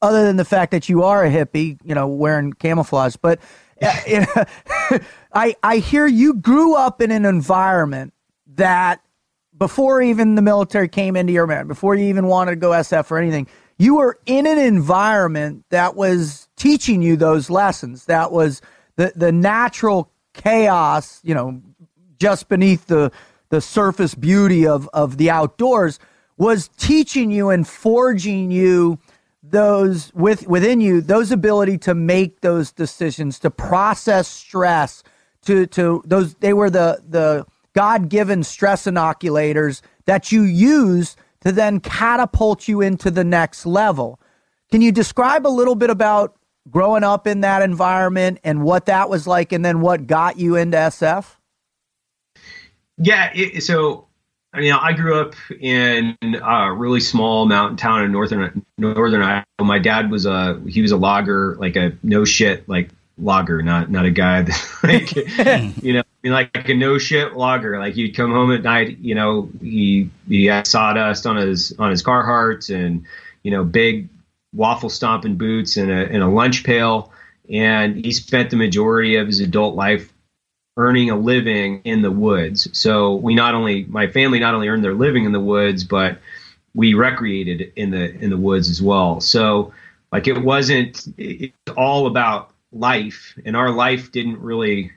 other than the fact that you are a hippie, you know, wearing camouflage, but uh, I I hear you grew up in an environment that before even the military came into your man, before you even wanted to go SF or anything, you were in an environment that was teaching you those lessons. That was the the natural chaos, you know, just beneath the the surface beauty of of the outdoors was teaching you and forging you those with within you those ability to make those decisions to process stress to to those they were the the god-given stress inoculators that you use to then catapult you into the next level. Can you describe a little bit about growing up in that environment and what that was like and then what got you into sf Yeah, it, so I mean, I grew up in a really small mountain town in northern northern Idaho. My dad was a he was a logger, like a no shit like logger, not not a guy that like you know, I mean, like, a no shit logger. Like he'd come home at night, you know, he he had sawdust on his on his Carhartts and you know big waffle stomping boots and a and a lunch pail, and he spent the majority of his adult life earning a living in the woods. So we not only my family not only earned their living in the woods, but we recreated in the in the woods as well. So like it wasn't it's all about life, and our life didn't really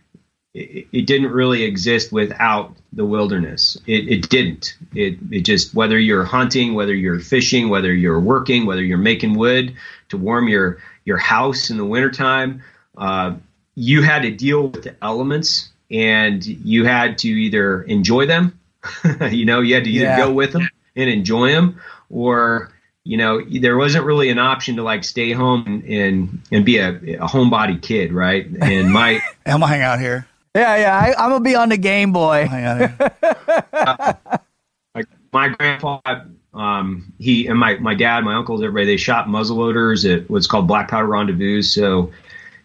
it, it didn't really exist without the wilderness. It, it didn't. It it just whether you're hunting, whether you're fishing, whether you're working, whether you're making wood to warm your your house in the wintertime, uh, you had to deal with the elements and you had to either enjoy them, you know, you had to either Yeah. go with them and enjoy them, or you know, there wasn't really an option to like stay home and and, and be a, a homebody kid, right? And my I'm gonna hang out here. yeah yeah I, i'm gonna be on the game boy Hang out here. like my grandpa um he and my my dad my uncles everybody they shot muzzleloaders at what's called black powder rendezvous so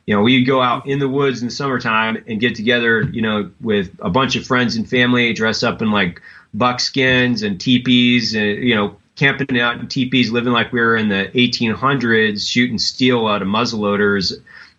you know we'd go out in the woods in the summertime and get together you know with a bunch of friends and family dress up in like buckskins and teepees and you know camping out in teepees living like we were in the 1800s shooting steel out of muzzleloaders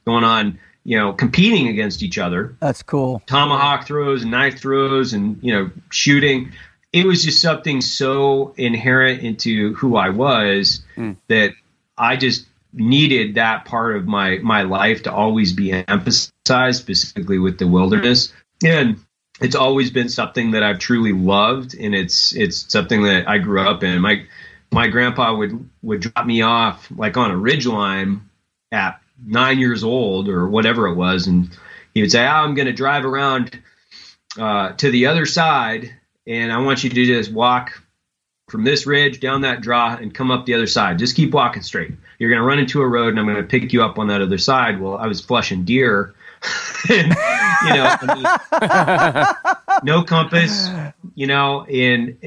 going on you know competing against each other. That's cool. Tomahawk throws and knife throws and you know shooting. It was just something so inherent into who i was hmm. that i just needed that part of my my life to always be emphasized specifically with the wilderness. And it's always been something that i've truly loved and it's it's something that i grew up in. My my grandpa would would drop me off like on a ridge line at nine years old or whatever it was and he would say oh, i'm going to drive around uh, to the other side and i want you to just walk from this ridge down that draw and come up the other side. Just keep walking straight you're going to run into a road and i'm going to pick you up on that other side. Well i was flushing deer. And, you know no compass you know and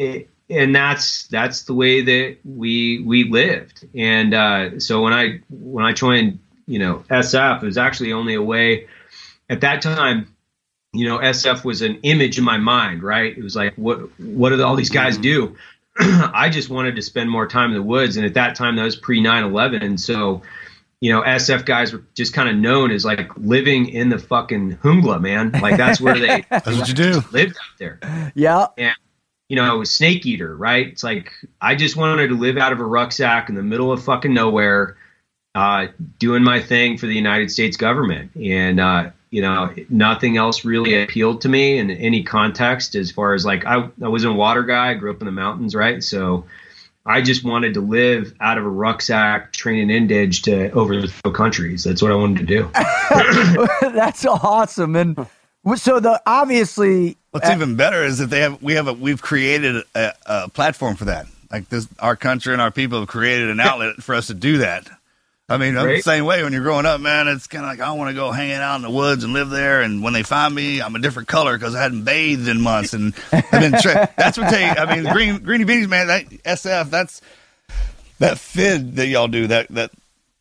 and that's that's the way that we we lived. And uh, so when i when i joined you know sf it was actually only a way at that time you know sf was an image in my mind right? It was like what what do all these guys do i just wanted to spend more time in the woods and at that time that was pre 9-11 and so you know sf guys were just kind of known as like living in the fucking jungla man like that's where they That's what you do. lived out there yeah and you know, I was snake eater, right? It's like I just wanted to live out of a rucksack in the middle of fucking nowhere, uh, doing my thing for the United States government, and uh, you know, nothing else really appealed to me in any context. As far as like I, I wasn't a water guy, I grew up in the mountains, right? So I just wanted to live out of a rucksack, training Indage to overthrow countries. That's what I wanted to do. That's awesome. And so the obviously What's uh, even better is that they have we have a we've created a, a platform for that. Like this, our country and our people have created an outlet for us to do that. I mean, I'm the same way when you're growing up, man. It's kind of like I want to go hanging out in the woods and live there. And when they find me, I'm a different color because I hadn't bathed in months. And I've been tra- that's what they. I mean, green greeny beanies, man. That SF, that's that fid that y'all do. That that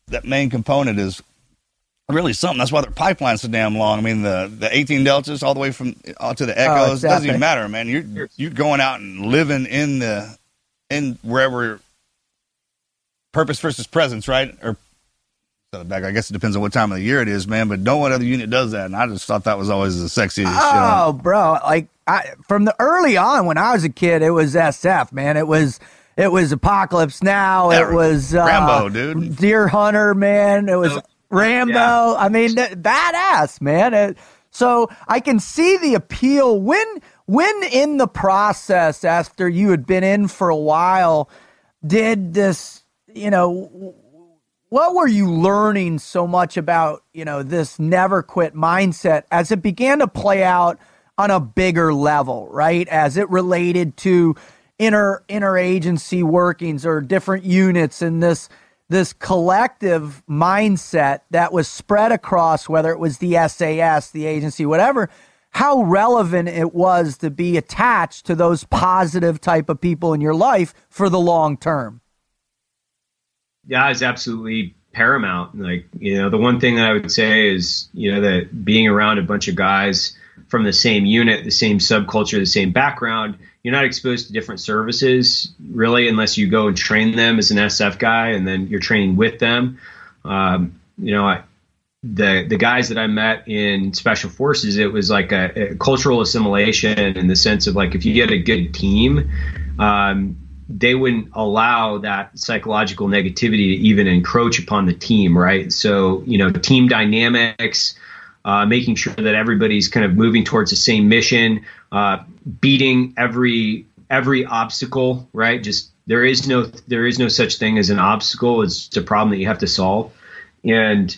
that main component is really something. That's why their pipeline's so damn long. I mean, the the 18 deltas all the way from out to the oh, echoes it's doesn't even matter, man. You're you're going out and living in the in wherever purpose versus presence, right? Or set it back. I guess it depends on what time of the year it is, man. But no one other unit does that, and I just thought that was always the sexiest. shit on- Oh, bro! Like I, from the early on when I was a kid, it was SF, man. It was it was Apocalypse Now. Yeah, it was uh, Rambo, dude. Deer Hunter, man. It was Rambo. yeah. I mean, th- badass, man. It, so I can see the appeal when when in the process after you had been in for a while, did this, you know, what were you learning so much about you know this never quit mindset as it began to play out on a bigger level right? As it related to inter interagency workings or different units and this this collective mindset that was spread across whether it was the SAS the agency whatever how relevant it was to be attached to those positive type of people in your life for the long term yeah, it's absolutely paramount. Like, you know, the one thing that I would say is, you know, that being around a bunch of guys from the same unit, the same subculture, the same background, you're not exposed to different services really unless you go and train them as an SF guy and then you're training with them. Um, you know, I, the the guys that I met in special forces, it was like a, a cultural assimilation in the sense of like if you get a good team, um, they wouldn't allow that psychological negativity to even encroach upon the team, right? So you know, team dynamics, uh, making sure that everybody's kind of moving towards the same mission, uh, beating every every obstacle, right? Just there is no there is no such thing as an obstacle. It's a problem that you have to solve, and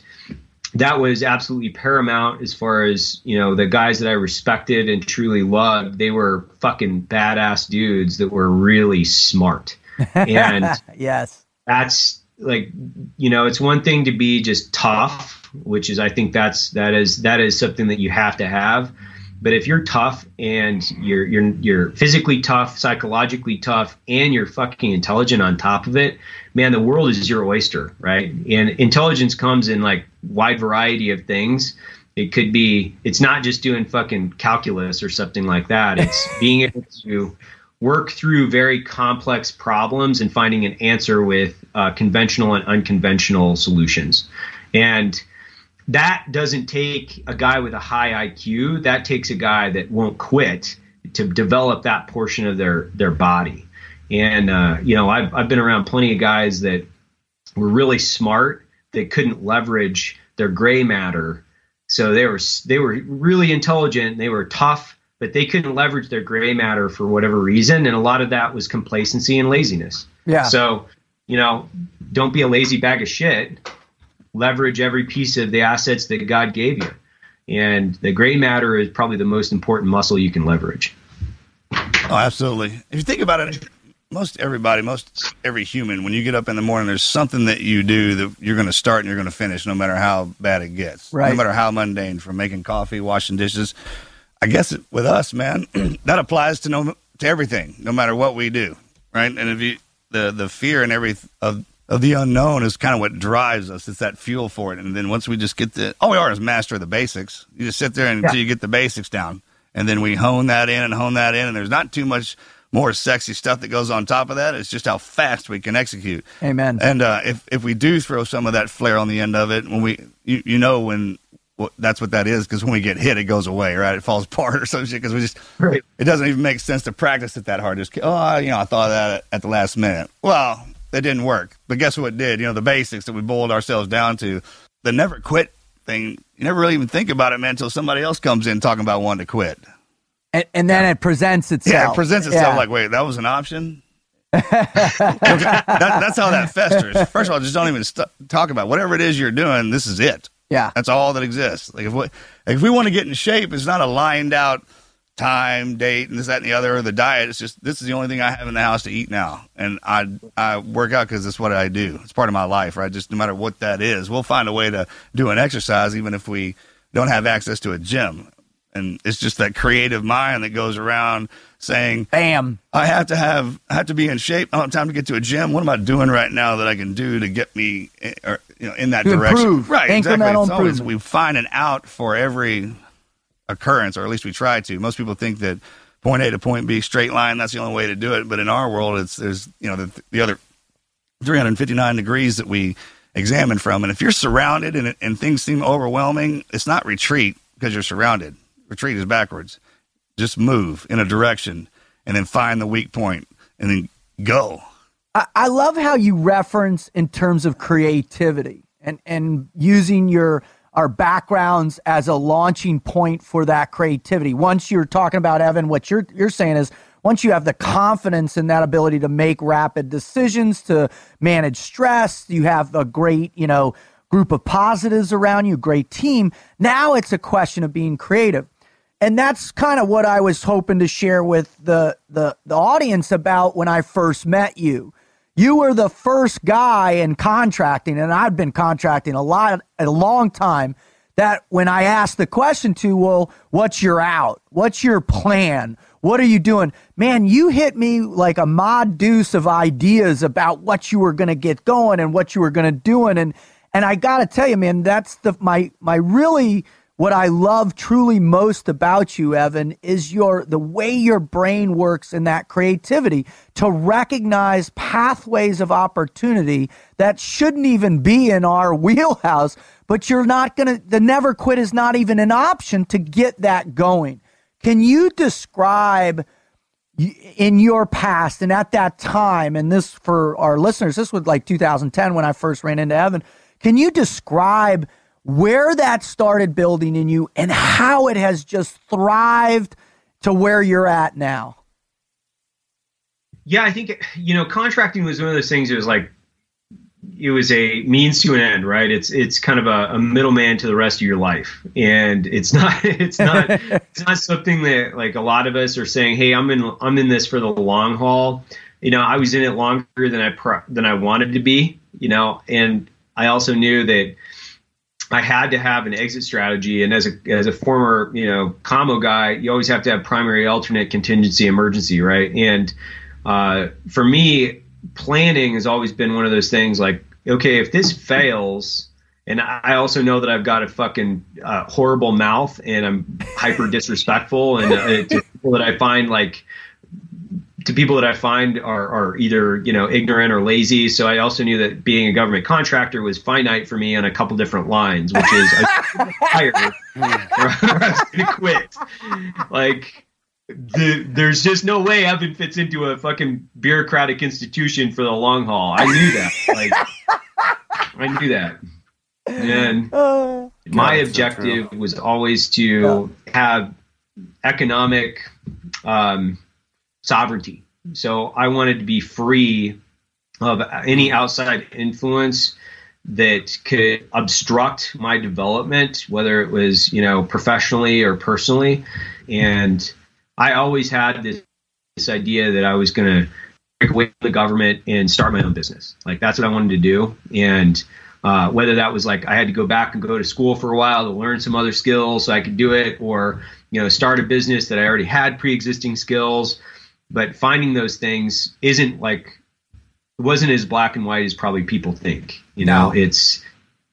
that was absolutely paramount as far as you know the guys that I respected and truly loved. They were fucking badass dudes that were really smart, and yes that's like you know it's one thing to be just tough, which is I think that's that is that is something that you have to have. But if you're tough and you're you're you're physically tough, psychologically tough, and you're fucking intelligent on top of it, man, the world is your oyster, right? And intelligence comes in like wide variety of things. It could be it's not just doing fucking calculus or something like that. It's being able to work through very complex problems and finding an answer with uh, conventional and unconventional solutions. And that doesn't take a guy with a high IQ. That takes a guy that won't quit to develop that portion of their their body. And uh, you know, I've I've been around plenty of guys that were really smart that couldn't leverage their gray matter. So they were they were really intelligent. They were tough, but they couldn't leverage their gray matter for whatever reason. And a lot of that was complacency and laziness. Yeah. So you know, don't be a lazy bag of shit leverage every piece of the assets that God gave you. And the gray matter is probably the most important muscle you can leverage. Oh, absolutely. If you think about it, most everybody, most every human, when you get up in the morning, there's something that you do that you're going to start and you're going to finish, no matter how bad it gets, Right. no matter how mundane, from making coffee, washing dishes. I guess it, with us, man, that applies to no to everything, no matter what we do, right? And if you the the fear and every of of the unknown is kind of what drives us. It's that fuel for it. And then once we just get the all we are is master of the basics. You just sit there until you get the basics down, and then we hone that in and hone that in. And there's not too much more sexy stuff that goes on top of that. It's just how fast we can execute. Amen. And uh, if if we do throw some of that flair on the end of it, when we you, you know when well, that's what that is because when we get hit, it goes away, right? It falls apart or some shit because we just Right. it doesn't even make sense to practice it that hard. Just oh, you know, I thought of that at the last minute. Well, that didn't work. But guess what did? You know, the basics that we boiled ourselves down to, the never quit thing. You never really even think about it, man, until somebody else comes in talking about wanting to quit. And, and then it presents itself. Yeah, it presents itself Yeah. like, wait, that was an option. that, that's how that festers. First of all, just don't even st- talk about it. whatever it is you're doing. This is it. Yeah. That's all that exists. Like if we, like if we want to get in shape, it's not a lined out time, date, and this, that, and the other, or the diet. It's just this is the only thing I have in the house to eat now, and I I work out because it's what I do. It's part of my life, right? Just no matter what that is, we'll find a way to do an exercise, even if we don't have access to a gym. And it's just that creative mind that goes around saying, "Bam, I have to have I have to be in shape. I don't have time to get to a gym. What am I doing right now that I can do to get me, eh, or you know, in that To direction? improve. Right, exactly. It's always, we find an out for every occurrence, or at least we try to. Most people think that point A to point B straight line that's the only way to do it, but in our world, it's there's you know the, the other 359 degrees that we examine from, and if you're surrounded and and things seem overwhelming, it's not retreat because you're surrounded. Retreat is backwards. Just move in a direction and then find the weak point and then go. I, I love how you reference in terms of creativity and and using your our backgrounds as a launching point for that creativity. Once you're talking about Evan, what you're you're saying is once you have the confidence in that ability to make rapid decisions, to manage stress, you have a great, you know, group of positives around you, great team. Now it's a question of being creative. And that's kind of what I was hoping to share with the, the the audience about when I first met you. You were the first guy in contracting, and I've been contracting a lot, a long time. That when I asked the question to, well, what's your out? What's your plan? What are you doing? Man, you hit me like a Ma Deuce of ideas about what you were going to get going and what you were going to doing. And, and I got to tell you, man, that's the, my, my really, what I love truly most about you, Evan, is your the way your brain works and that creativity to recognize pathways of opportunity that shouldn't even be in our wheelhouse, but you're not gonna the never quit is not even an option to get that going. Can you describe in your past and at that time, and this for our listeners, this was like 2010 when I first ran into Evan. Can you describe where that started building in you and how it has just thrived to where you're at now? Yeah, I think you know contracting was one of those things. It was like it was a means to an end, right? It's it's kind of a, a middleman to the rest of your life, and it's not it's not it's not something that like a lot of us are saying. Hey, I'm in I'm in this for the long haul. You know, I was in it longer than I pro- than I wanted to be. You know, and I also knew that I had to have an exit strategy. And as a as a former you know commo guy, you always have to have primary, alternate, contingency, emergency, right? And uh, for me, planning has always been one of those things. Like, okay, if this fails, and I also know that I've got a fucking uh, horrible mouth and I'm hyper disrespectful, and uh, to people that I find like to people that I find are, are either you know ignorant or lazy. So I also knew that being a government contractor was finite for me on a couple different lines, which is I hired or I was going to quit. Like the, there's just no way Evan fits into a fucking bureaucratic institution for the long haul. I knew that. Like I knew that. And my objective was always to have economic um, sovereignty. So I wanted to be free of any outside influence that could obstruct my development, whether it was you know professionally or personally. And I always had this this idea that I was going to break away from the government and start my own business. Like that's what I wanted to do. And uh, whether that was like I had to go back and go to school for a while to learn some other skills so I could do it, or you know start a business that I already had pre-existing skills. But finding those things isn't like it wasn't as black and white as probably people think. You know, No. it's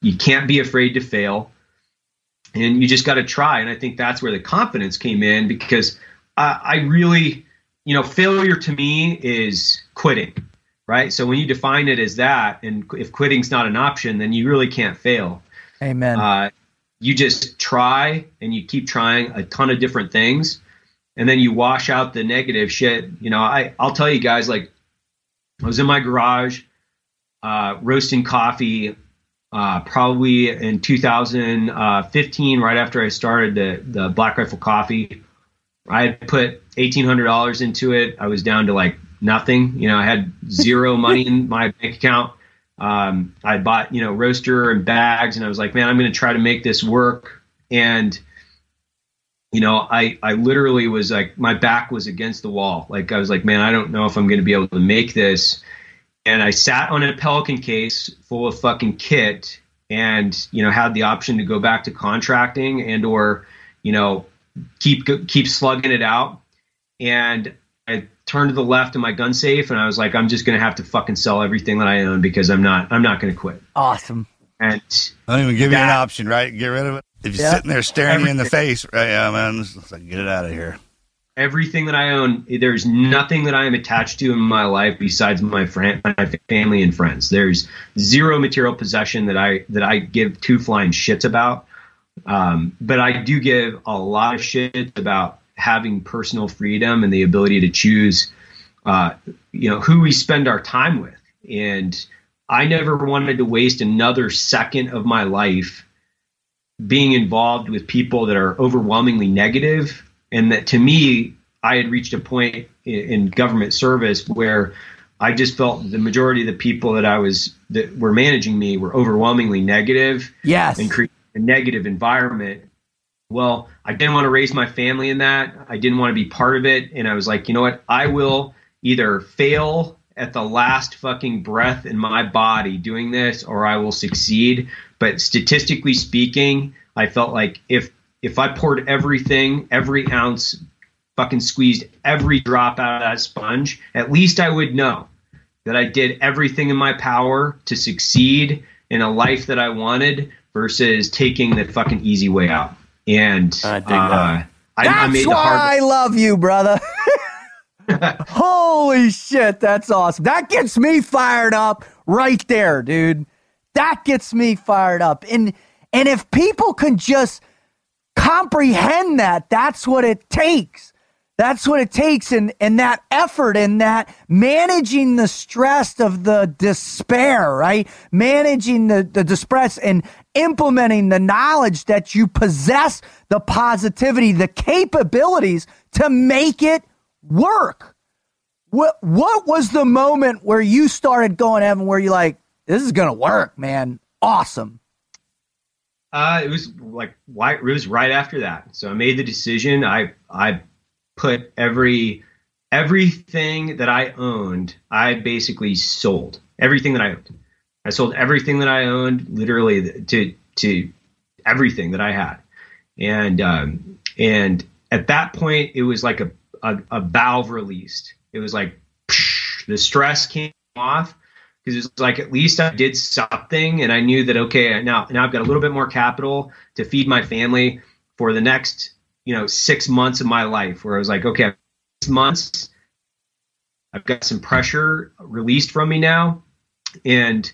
you can't be afraid to fail, and you just got to try. And I think that's where the confidence came in because I, I really, you know, failure to me is quitting, right? So when you define it as that, and if quitting's not an option, then you really can't fail. Amen. Uh, you just try and you keep trying a ton of different things, and then you wash out the negative shit. You know, I I'll tell you guys like I was in my garage uh, roasting coffee uh, probably in 2015, right after I started the the Black Rifle Coffee. I had put eighteen hundred dollars into it. I was down to like nothing. You know, I had zero money in my bank account. Um, I bought, you know, roaster and bags, and I was like, man, I'm going to try to make this work. And you know, I I literally was like, my back was against the wall. Like I was like, man, I don't know if I'm going to be able to make this. And I sat on a Pelican case full of fucking kit, and you know, had the option to go back to contracting and or, you know, keep keep slugging it out. And I turned to the left in my gun safe, and I was like, I'm just going to have to fucking sell everything that I own because I'm not I'm not going to quit. Awesome. And I don't even give you an option, right? Get rid of it. If you're Yeah. sitting there staring you in the face, right? Yeah, man, it's it's like get it out of here. everything that I own, there's nothing that I am attached to in my life besides my friend, my family and friends. There's zero material possession that I that I give two flying shits about. Um, but I do give a lot of shit about having personal freedom and the ability to choose, uh, you know, who we spend our time with. And I never wanted to waste another second of my life being involved with people that are overwhelmingly negative. And that to me i had reached a point in, in government service where i just felt the majority of the people that i was that were managing me were overwhelmingly negative Yes. and create a negative environment. Well i didn't want to raise my family in that. I didn't want to be part of it. And i was like you know what? I will either fail at the last fucking breath in my body doing this or i will succeed but statistically speaking i felt like if if i poured everything every ounce fucking squeezed every drop out of that sponge at least i would know that i did everything in my power to succeed in a life that i wanted versus taking the fucking easy way out and I dig uh, that. I, That's I made why hard I love you, brother. Holy shit, that's awesome. That gets me fired up right there, dude. That gets me fired up. And and if people can just comprehend that, that's what it takes. That's what it takes and and that effort and that managing the stress of the despair, right? Managing the, the distress and implementing the knowledge that you possess the positivity, the capabilities to make it work. What what was the moment where you started going Evan where you're like, this is gonna work, man? Awesome. Uh, it was like why it was right after that. So I made the decision. I I put every everything that I owned. I basically sold everything that I owned. I sold everything that I owned, literally to to everything that I had, and um, and at that point it was like a a, a valve released. It was like the stress came off because it's like at least I did something, and I knew that okay, now now I've got a little bit more capital to feed my family for the next you know six months of my life. Where I was like, okay, six months, I've got some pressure released from me now, and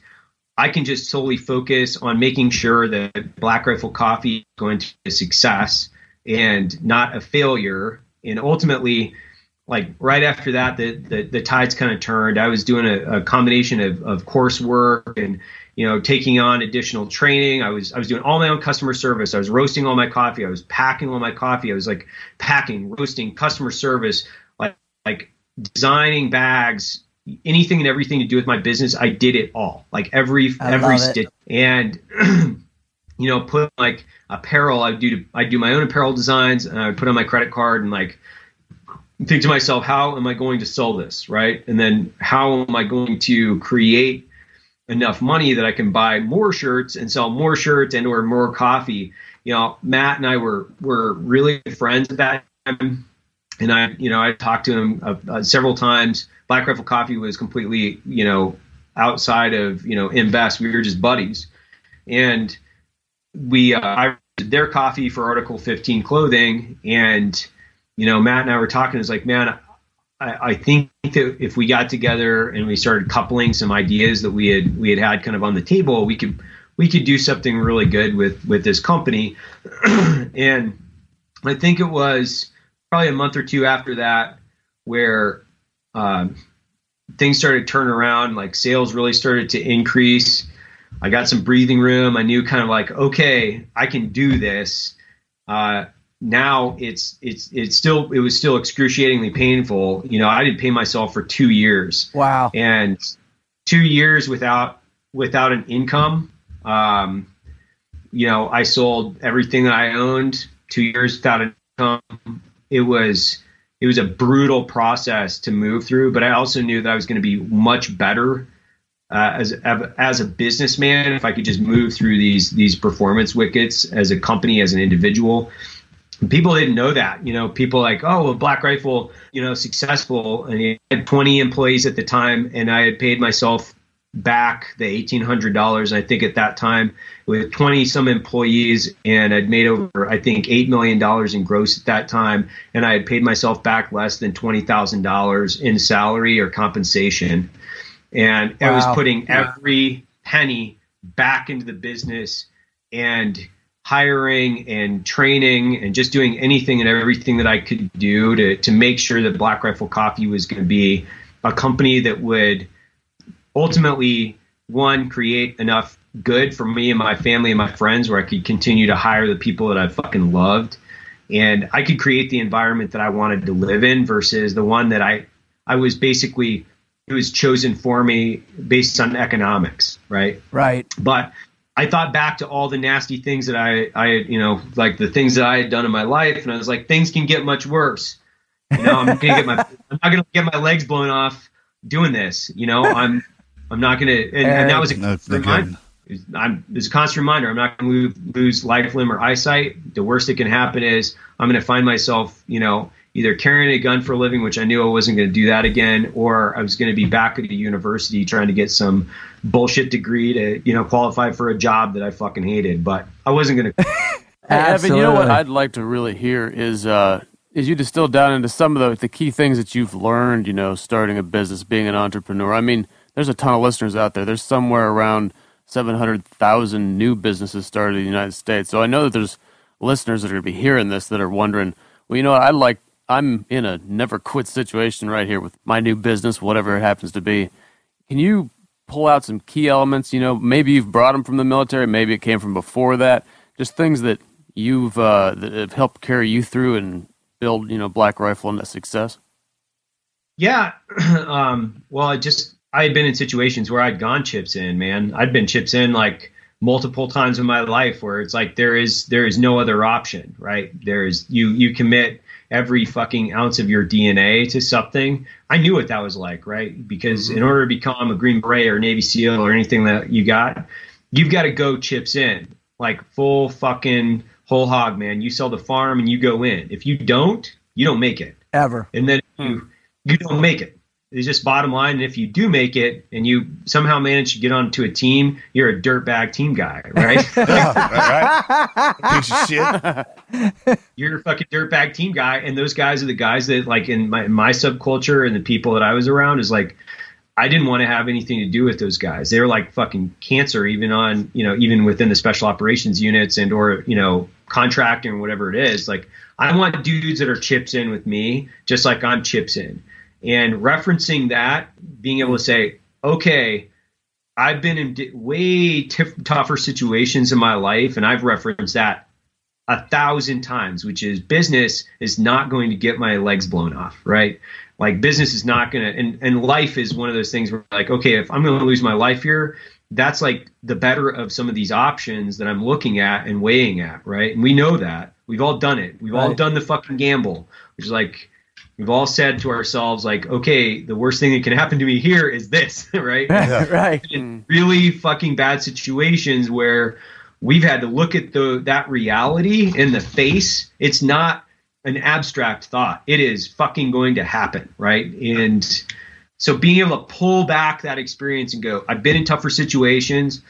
I can just solely focus on making sure that Black Rifle Coffee is going to be a success and not a failure. And ultimately, like right after that, the the, the tides kind of turned. I was doing a, a combination of, of coursework and you know taking on additional training. I was I was doing all my own customer service. I was roasting all my coffee. I was packing all my coffee. I was like packing, roasting, customer service, like like designing bags, anything and everything to do with my business. I did it all, like every I every stitch, and you know put like apparel. I do I do my own apparel designs, and I would put on my credit card and like think to myself, how am I going to sell this, right? And then how am I going to create enough money that I can buy more shirts and sell more shirts and or more coffee? You know, Matt and I were were really friends at that time, and I, you know, I talked to him uh, uh, several times. Black Rifle Coffee was completely, you know, outside of you know Invest. We were just buddies, and we uh, I did their coffee for Article 15 clothing, and you know, Matt and I were talking. It's like, man, I, I think that if we got together and we started coupling some ideas that we had we had had kind of on the table, we could we could do something really good with with this company. and I think it was probably a month or two after that where um, things started to turn around. Like sales really started to increase. I got some breathing room. I knew kind of like, okay, I can do this. Uh, now it's it's it's still it was still excruciatingly painful. You know, I didn't pay myself for two years. Wow. And two years without without an income. Um, you know, I sold everything that I owned. Two years without an income. It was it was a brutal process to move through, but I also knew that I was going to be much better uh, as as a businessman if I could just move through these these performance wickets as a company as an individual. People didn't know that, you know. People like, oh, well, Black Rifle, you know, successful, and he had 20 employees at the time, and I had paid myself back the eighteen hundred dollars. I think at that time with twenty some employees, and I'd made over I think eight million dollars in gross at that time, and I had paid myself back less than twenty thousand dollars in salary or compensation, and I was Wow. putting every penny back into the business and hiring and training and just doing anything and everything that I could do to to make sure that Black Rifle Coffee was going to be a company that would ultimately one create enough good for me and my family and my friends where I could continue to hire the people that I fucking loved and I could create the environment that I wanted to live in versus the one that I I was basically it was chosen for me based on economics, right? Right. But I thought back to all the nasty things that I, I, you know, like the things that I had done in my life, and I was like, things can get much worse. You know, I'm gonna get my, I'm not gonna get my legs blown off doing this. You know, I'm, I'm not gonna, and, and that eh, was a No, reminder. I'm, it's a constant reminder. I'm not going to lose, lose life, limb, or eyesight. The worst that can happen is I'm going to find myself, you know, either carrying a gun for a living, which I knew I wasn't going to do that again, or I was going to be back at a university trying to get some bullshit degree to, you know, qualify for a job that I fucking hated. But I wasn't going to. Hey, Evan, you know what I'd like to really hear is uh, is you distill down into some of the, the key things that you've learned, you know, starting a business, being an entrepreneur. I mean, there's a ton of listeners out there. There's somewhere around 700,000 new businesses started in the United States. So I know that there's listeners that are going to be hearing this that are wondering, well, you know what, I like, I'm in a never quit situation right here with my new business, whatever it happens to be. Can you pull out some key elements? You know, maybe you've brought them from the military, maybe it came from before that. Just things that you've uh, that have helped carry you through and build, you know, Black Rifle into success. Yeah. um, well, I just I had been in situations where I'd gone chips in, man. I'd been chips in like multiple times in my life where it's like there is there is no other option, right? There is you you commit every fucking ounce of your DNA to something. I knew what that was like, right? Because mm-hmm. in order to become a Green Beret or Navy SEAL or anything that you got, you've got to go chips in, like full fucking whole hog, man. You sell the farm and you go in. If you don't, you don't make it Ever. and then hmm. you you don't make it. It's just bottom line. And if you do make it and you somehow manage to get onto a team, you're a dirtbag team guy, right? right? Piece of shit. you're a fucking dirtbag team guy, and those guys are the guys that like in my my subculture and the people that I was around is like. I didn't want to have anything to do with those guys. They were like fucking cancer, even on you know, even within the special operations units and or you know, contracting or whatever it is. Like I want dudes that are chips in with me, just like I'm chips in. And referencing that, being able to say, okay, I've been in way tif- tougher situations in my life, and I've referenced that a thousand times, which is business is not going to get my legs blown off, right? Like business is not going to, and, and life is one of those things where like, okay, if I'm going to lose my life here, that's like the better of some of these options that I'm looking at and weighing at, right? And we know that we've all done it. We've all done the fucking gamble, which is like, we've all said to ourselves, like, okay, the worst thing that can happen to me here is this, right? right. in really fucking bad situations where we've had to look at the that reality in the face. It's not an abstract thought. It is fucking going to happen, right? And so being able to pull back that experience and go, I've been in tougher situations.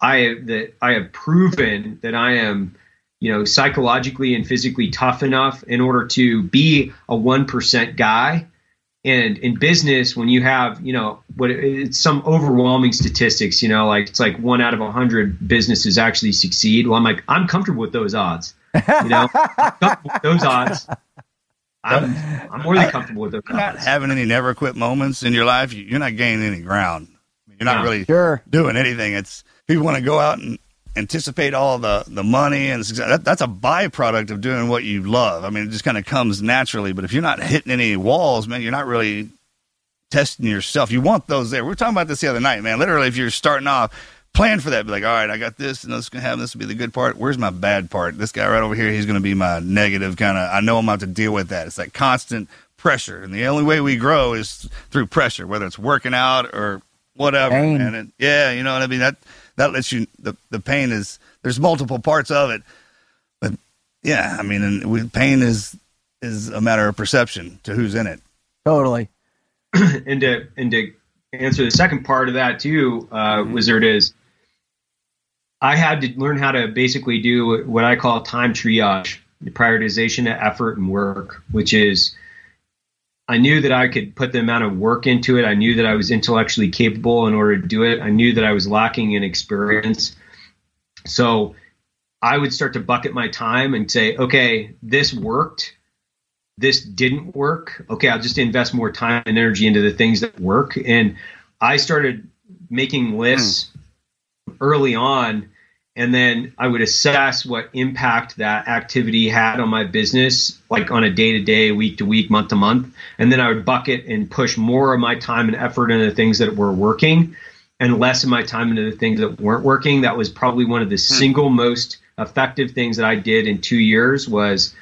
I that I have proven that I am, you know, psychologically and physically tough enough in order to be a one percent guy. And in business, when you have, you know, what it's some overwhelming statistics, you know, like it's like one out of a hundred businesses actually succeed. Well, I'm like, I'm comfortable with those odds. You know, I'm comfortable with those odds. I'm, I'm more than comfortable with those You're not having any never quit moments in your life. you- You're not gaining any ground. You're not No. really Sure. doing anything. It's people want to go out and anticipate all the the money and success. That, that's a byproduct of doing what you love. I mean, it just kind of comes naturally. But if you're not hitting any walls, man, you're not really testing yourself. You want those there. We were talking about this the other night, man. Literally, if you're starting off, plan for that. Be like, all right, I got this, and this is gonna happen. This will be the good part. Where's my bad part? This guy right over here, he's gonna be my negative kind of. I know I'm about to deal with that. It's that constant pressure, and the only way we grow is through pressure, whether it's working out or whatever. Pain. And it, yeah, you know what I mean. That that lets you. The the pain is there's multiple parts of it, but yeah, I mean, and we, pain is is a matter of perception to who's in it. Totally. and to and to answer the second part of that too, uh, Wizard is I had to learn how to basically do what I call time triage, the prioritization of effort and work, which is I knew that I could put the amount of work into it. I knew that I was intellectually capable in order to do it. I knew that I was lacking in experience. So I would start to bucket my time and say, okay, this worked. This didn't work. Okay, I'll just invest more time and energy into the things that work. And I started making lists hmm. early on and then I would assess what impact that activity had on my business, like on a day to day, week to week, month to month. And then I would bucket and push more of my time and effort into the things that were working and less of my time into the things that weren't working. That was probably one of the hmm. single most effective things that I did in two years was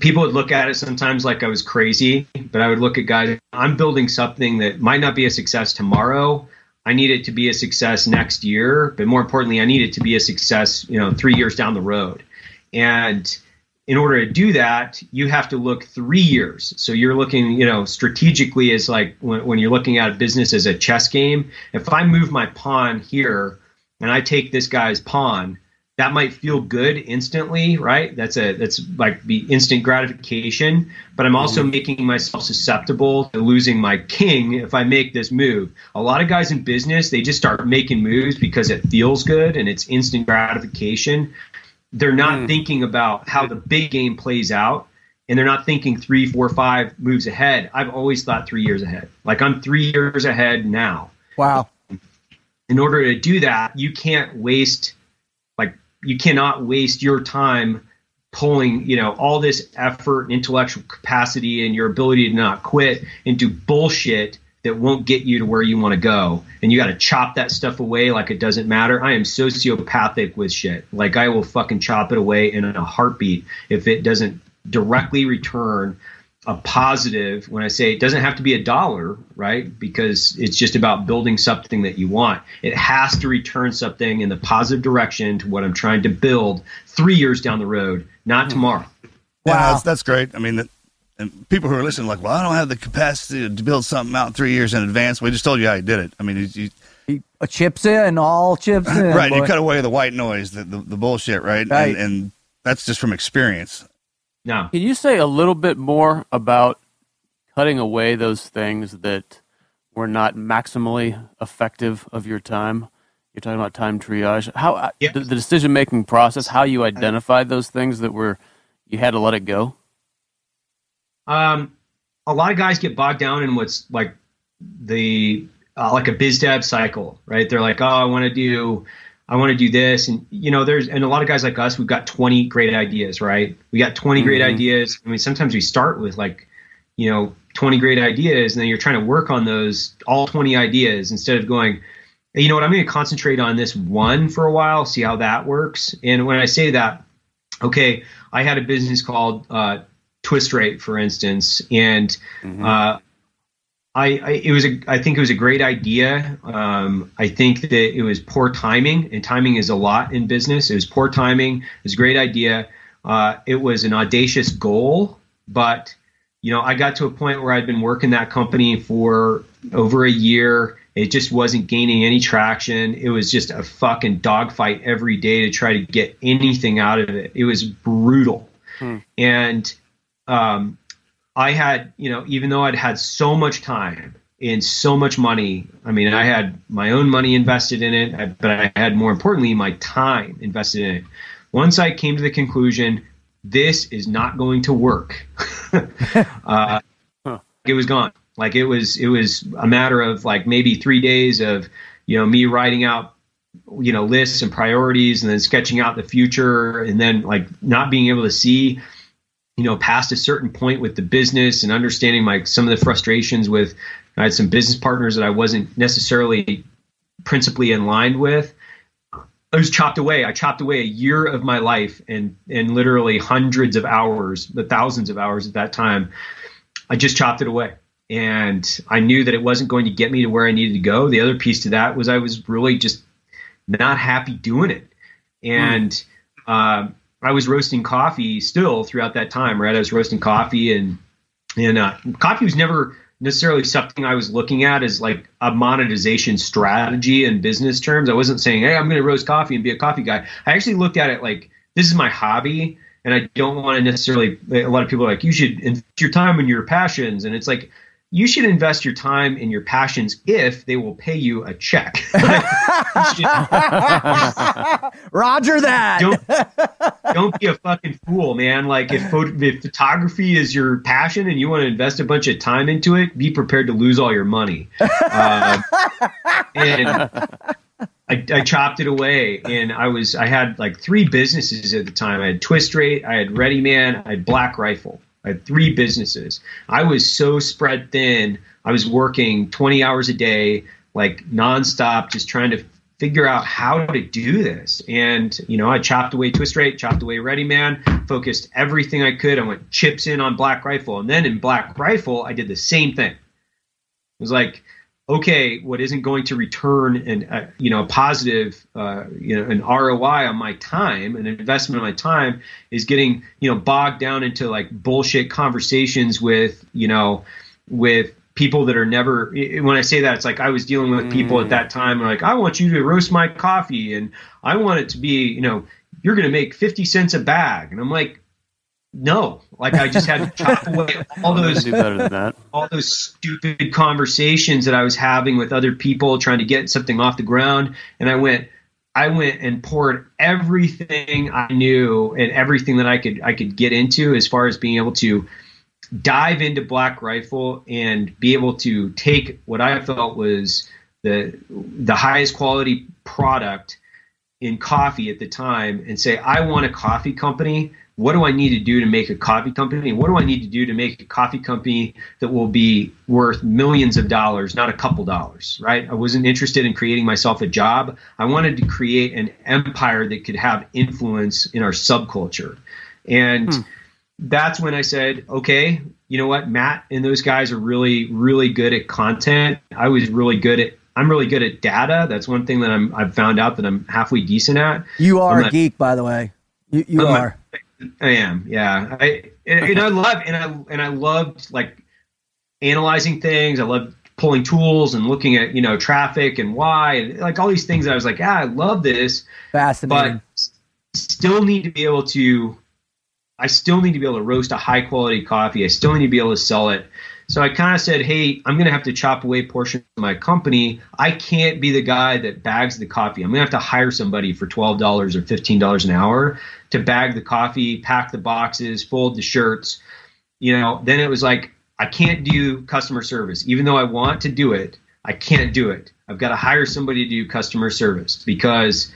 people would look at it sometimes like I was crazy, but I would look at guys, I'm building something that might not be a success tomorrow. I need it to be a success next year, but more importantly, I need it to be a success, you know, three years down the road. And in order to do that, you have to look three years. So you're looking, you know, strategically as like when, when you're looking at a business as a chess game. If I move my pawn here and I take this guy's pawn, that might feel good instantly, right? That's a that's like the instant gratification. But I'm also mm-hmm. making myself susceptible to losing my king if I make this move. A lot of guys in business they just start making moves because it feels good and it's instant gratification. They're not mm. thinking about how the big game plays out, and they're not thinking three, four, five moves ahead. I've always thought three years ahead. Like I'm three years ahead now. Wow. In order to do that, you can't waste you cannot waste your time pulling you know all this effort and intellectual capacity and your ability to not quit into bullshit that won't get you to where you want to go. And you got to chop that stuff away like it doesn't matter. I am sociopathic with shit. Like i will fucking chop it away in a heartbeat if it doesn't directly return a positive when i say it doesn't have to be a dollar right because it's just about building something that you want it has to return something in the positive direction to what i'm trying to build three years down the road not tomorrow Yeah, that's, that's great. I mean, that- and people who are listening, are like, well, I don't have the capacity to build something out three years in advance. We just told you how you did it. I mean, you, you, He uh, chips in, all chips in. right, you cut away the white noise, the, the, the bullshit, right? Right. And, and that's just from experience. No Can you say a little bit more about cutting away those things that were not maximally effective of your time? You're talking about time triage. How uh, Yeah. the, the decision making process, how you identified those things that were you had to let it go? Um, a lot of guys get bogged down in what's like the uh, like a biz dev cycle, right? They're like, oh, I want to do, I want to do this, and you know, there's and a lot of guys like us, we've got 20 great ideas, right? We got 20 great ideas. I mean, sometimes we start with like, you know, 20 great ideas, and then you're trying to work on those all 20 ideas instead of going. "Hey, You know what? I'm going to concentrate on this one for a while, see how that works. And when I say that, okay, I had a business called uh, Twist Rate, for instance, and uh, I, I it was a I think it was a great idea. Um, I think that it was poor timing, and timing is a lot in business. It was poor timing. It was a great idea. Uh, it was an audacious goal, but you know I got to a point where I'd been working that company for over a year. It just wasn't gaining any traction. It was just a fucking dogfight every day to try to get anything out of it. It was brutal, and um, I had, you know, even though I'd had so much time and so much money, I mean, I had my own money invested in it, but I had more importantly my time invested in it. Once I came to the conclusion, this is not going to work, uh, it was gone. Like it was, it was a matter of like maybe three days of, you know, me writing out you know lists and priorities and then sketching out the future and then like not being able to see you know past a certain point with the business and understanding like some of the frustrations with I had some business partners that I wasn't necessarily principally in line with I was chopped away. I chopped away a year of my life and and literally hundreds of hours, the thousands of hours at that time. I just chopped it away. And I knew that it wasn't going to get me to where I needed to go. The other piece to that was I was really just not happy doing it. And mm. uh, I was roasting coffee still throughout that time, right? I was roasting coffee and and uh, coffee was never necessarily something I was looking at as like a monetization strategy in business terms. I wasn't saying, hey, I'm going to roast coffee and be a coffee guy. I actually looked at it like this is my hobby. And I don't want to necessarily, a lot of people are like, you should invest your time in your passions. And it's like, you should invest your time in your passions if they will pay you a check. Roger that. Don't, don't be a fucking fool, man. Like if, if photography is your passion and you want to invest a bunch of time into it, be prepared to lose all your money. Uh, and I, I, chopped it away, and I was I had like three businesses at the time. I had Twist Rate, I had Ready Man, I had Black Rifle. I had three businesses. I was so spread thin. I was working 20 hours a day, like nonstop, just trying to figure out how to do this. And, you know, I chopped away Twist Rate, chopped away Ready Man, focused everything I could. I went chips in on Black Rifle. And then in Black Rifle, I did the same thing. It was like, okay, what isn't going to return an uh, you know a positive uh, you know an ROI on my time, an investment on my time, is getting you know bogged down into like bullshit conversations with you know with people that are never when i say that it's like i was dealing with people at that time like i want you to roast my coffee and i want it to be you know you're going to make 50 cents a bag. And i'm like no, like I just had to chop away all those better than that. all those stupid conversations that I was having with other people trying to get something off the ground, and I went, I went and poured everything I knew and everything that I could I could get into as far as being able to dive into Black Rifle and be able to take what I felt was the the highest quality product in coffee at the time and say I want a coffee company what do I need to do to make a coffee company? What do I need to do to make a coffee company that will be worth millions of dollars, not a couple dollars, right? I wasn't interested in creating myself a job. I wanted to create an empire that could have influence in our subculture. And hmm. that's when I said, okay, you know what? Matt and those guys are really, really good at content. I was really good at I'm really good at data. That's one thing that I'm I've found out that I'm halfway decent at. You are a geek, by the way. You, you are. I am, yeah. I and, and I love and I and I loved like analyzing things. I love pulling tools and looking at you know traffic and why and like all these things. I was like, yeah, I love this. Fascinating. But still need to be able to. I still need to be able to roast a high quality coffee. I still need to be able to sell it. So I kind of said, hey, I'm going to have to chop away portion of my company. I can't be the guy that bags the coffee. I'm going to have to hire somebody for $12 or $15 an hour to bag the coffee, pack the boxes, fold the shirts. You know, then it was like, I can't do customer service. Even though I want to do it, I can't do it. I've got to hire somebody to do customer service because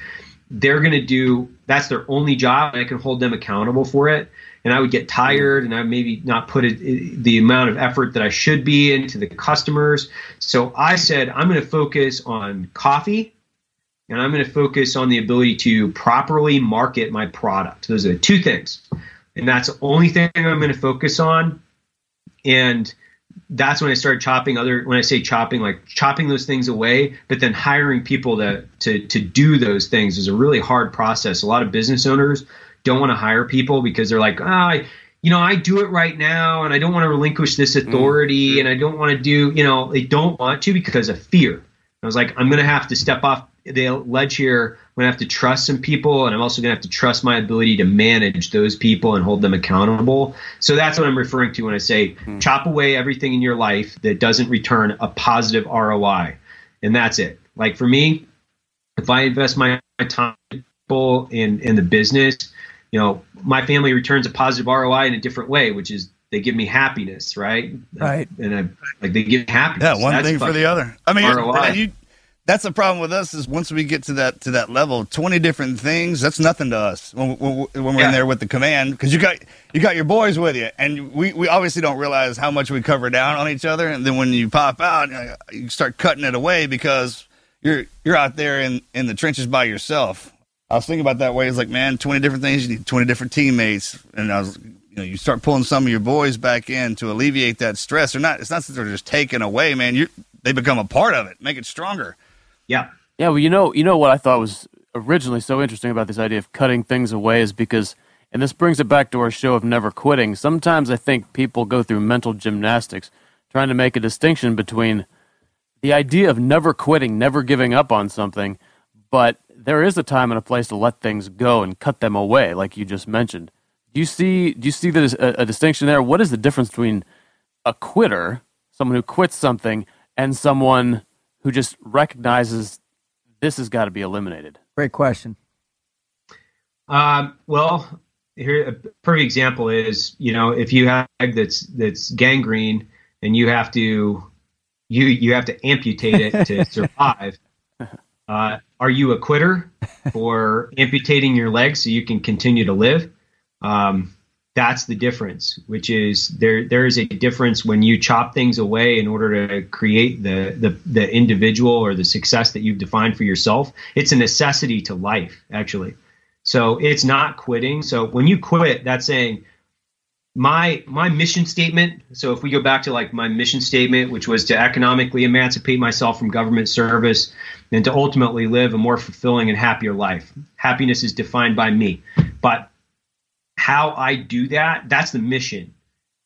they're going to do that's their only job and I can hold them accountable for it and I would get tired and I maybe not put it, the amount of effort that I should be into the customers. So I said, I'm going to focus on coffee and I'm going to focus on the ability to properly market my product. Those are the two things. And that's the only thing I'm going to focus on. And that's when I started chopping other when I say chopping, like chopping those things away, but then hiring people to to to do those things is a really hard process. A lot of business owners don't want to hire people because they're like, ah, oh, you know, I do it right now and I don't want to relinquish this authority mm. and I don't want to do, you know, they don't want to because of fear. I was like, I'm going to have to step off the ledge here. I'm going to have to trust some people and I'm also going to have to trust my ability to manage those people and hold them accountable. So that's what I'm referring to when I say mm. chop away everything in your life that doesn't return a positive ROI. And that's it. Like for me, if I invest my time in in the business you know, my family returns a positive ROI in a different way, which is they give me happiness, right? Right. And I, like they give me happiness. Yeah, one That's thing for the other. I mean, you that's the problem with us is once we get to that to that level, twenty different things. That's nothing to us when, when, when we're Yeah. in there with the command because you got you got your boys with you, and we, we obviously don't realize how much we cover down on each other. And then when you pop out, you start cutting it away because you're you're out there in in the trenches by yourself. I was thinking about that way. It's like, man, twenty different things. You need twenty different teammates, and I was, you know, you start pulling some of your boys back in to alleviate that stress. They're not. It's not that they're just taken away, man. You they become a part of it, make it stronger. Yeah. Yeah, well, you know, you know what I thought was originally so interesting about this idea of cutting things away is because, and this brings it back to our show of never quitting. Sometimes I think people go through mental gymnastics trying to make a distinction between the idea of never quitting, never giving up on something, but there is a time and a place to let things go and cut them away, like you just mentioned. Do you see? Do you see there's a, a distinction there? What is the difference between a quitter, someone who quits something, and someone who just recognizes this has got to be eliminated? Great question. Um, well, here a perfect example is you know if you have a that's that's gangrene and you have to you you have to amputate it to survive. Uh, are you a quitter for amputating your leg so you can continue to live? Um, that's the difference. Which is there there is a difference when you chop things away in order to create the the the individual or the success that you've defined for yourself. It's a necessity to life, actually. So it's not quitting. So when you quit, that's saying my my mission statement. So if we go back to like my mission statement, which was to economically emancipate myself from government service and to ultimately live a more fulfilling and happier life. Happiness is defined by me. But how I do that, that's the mission.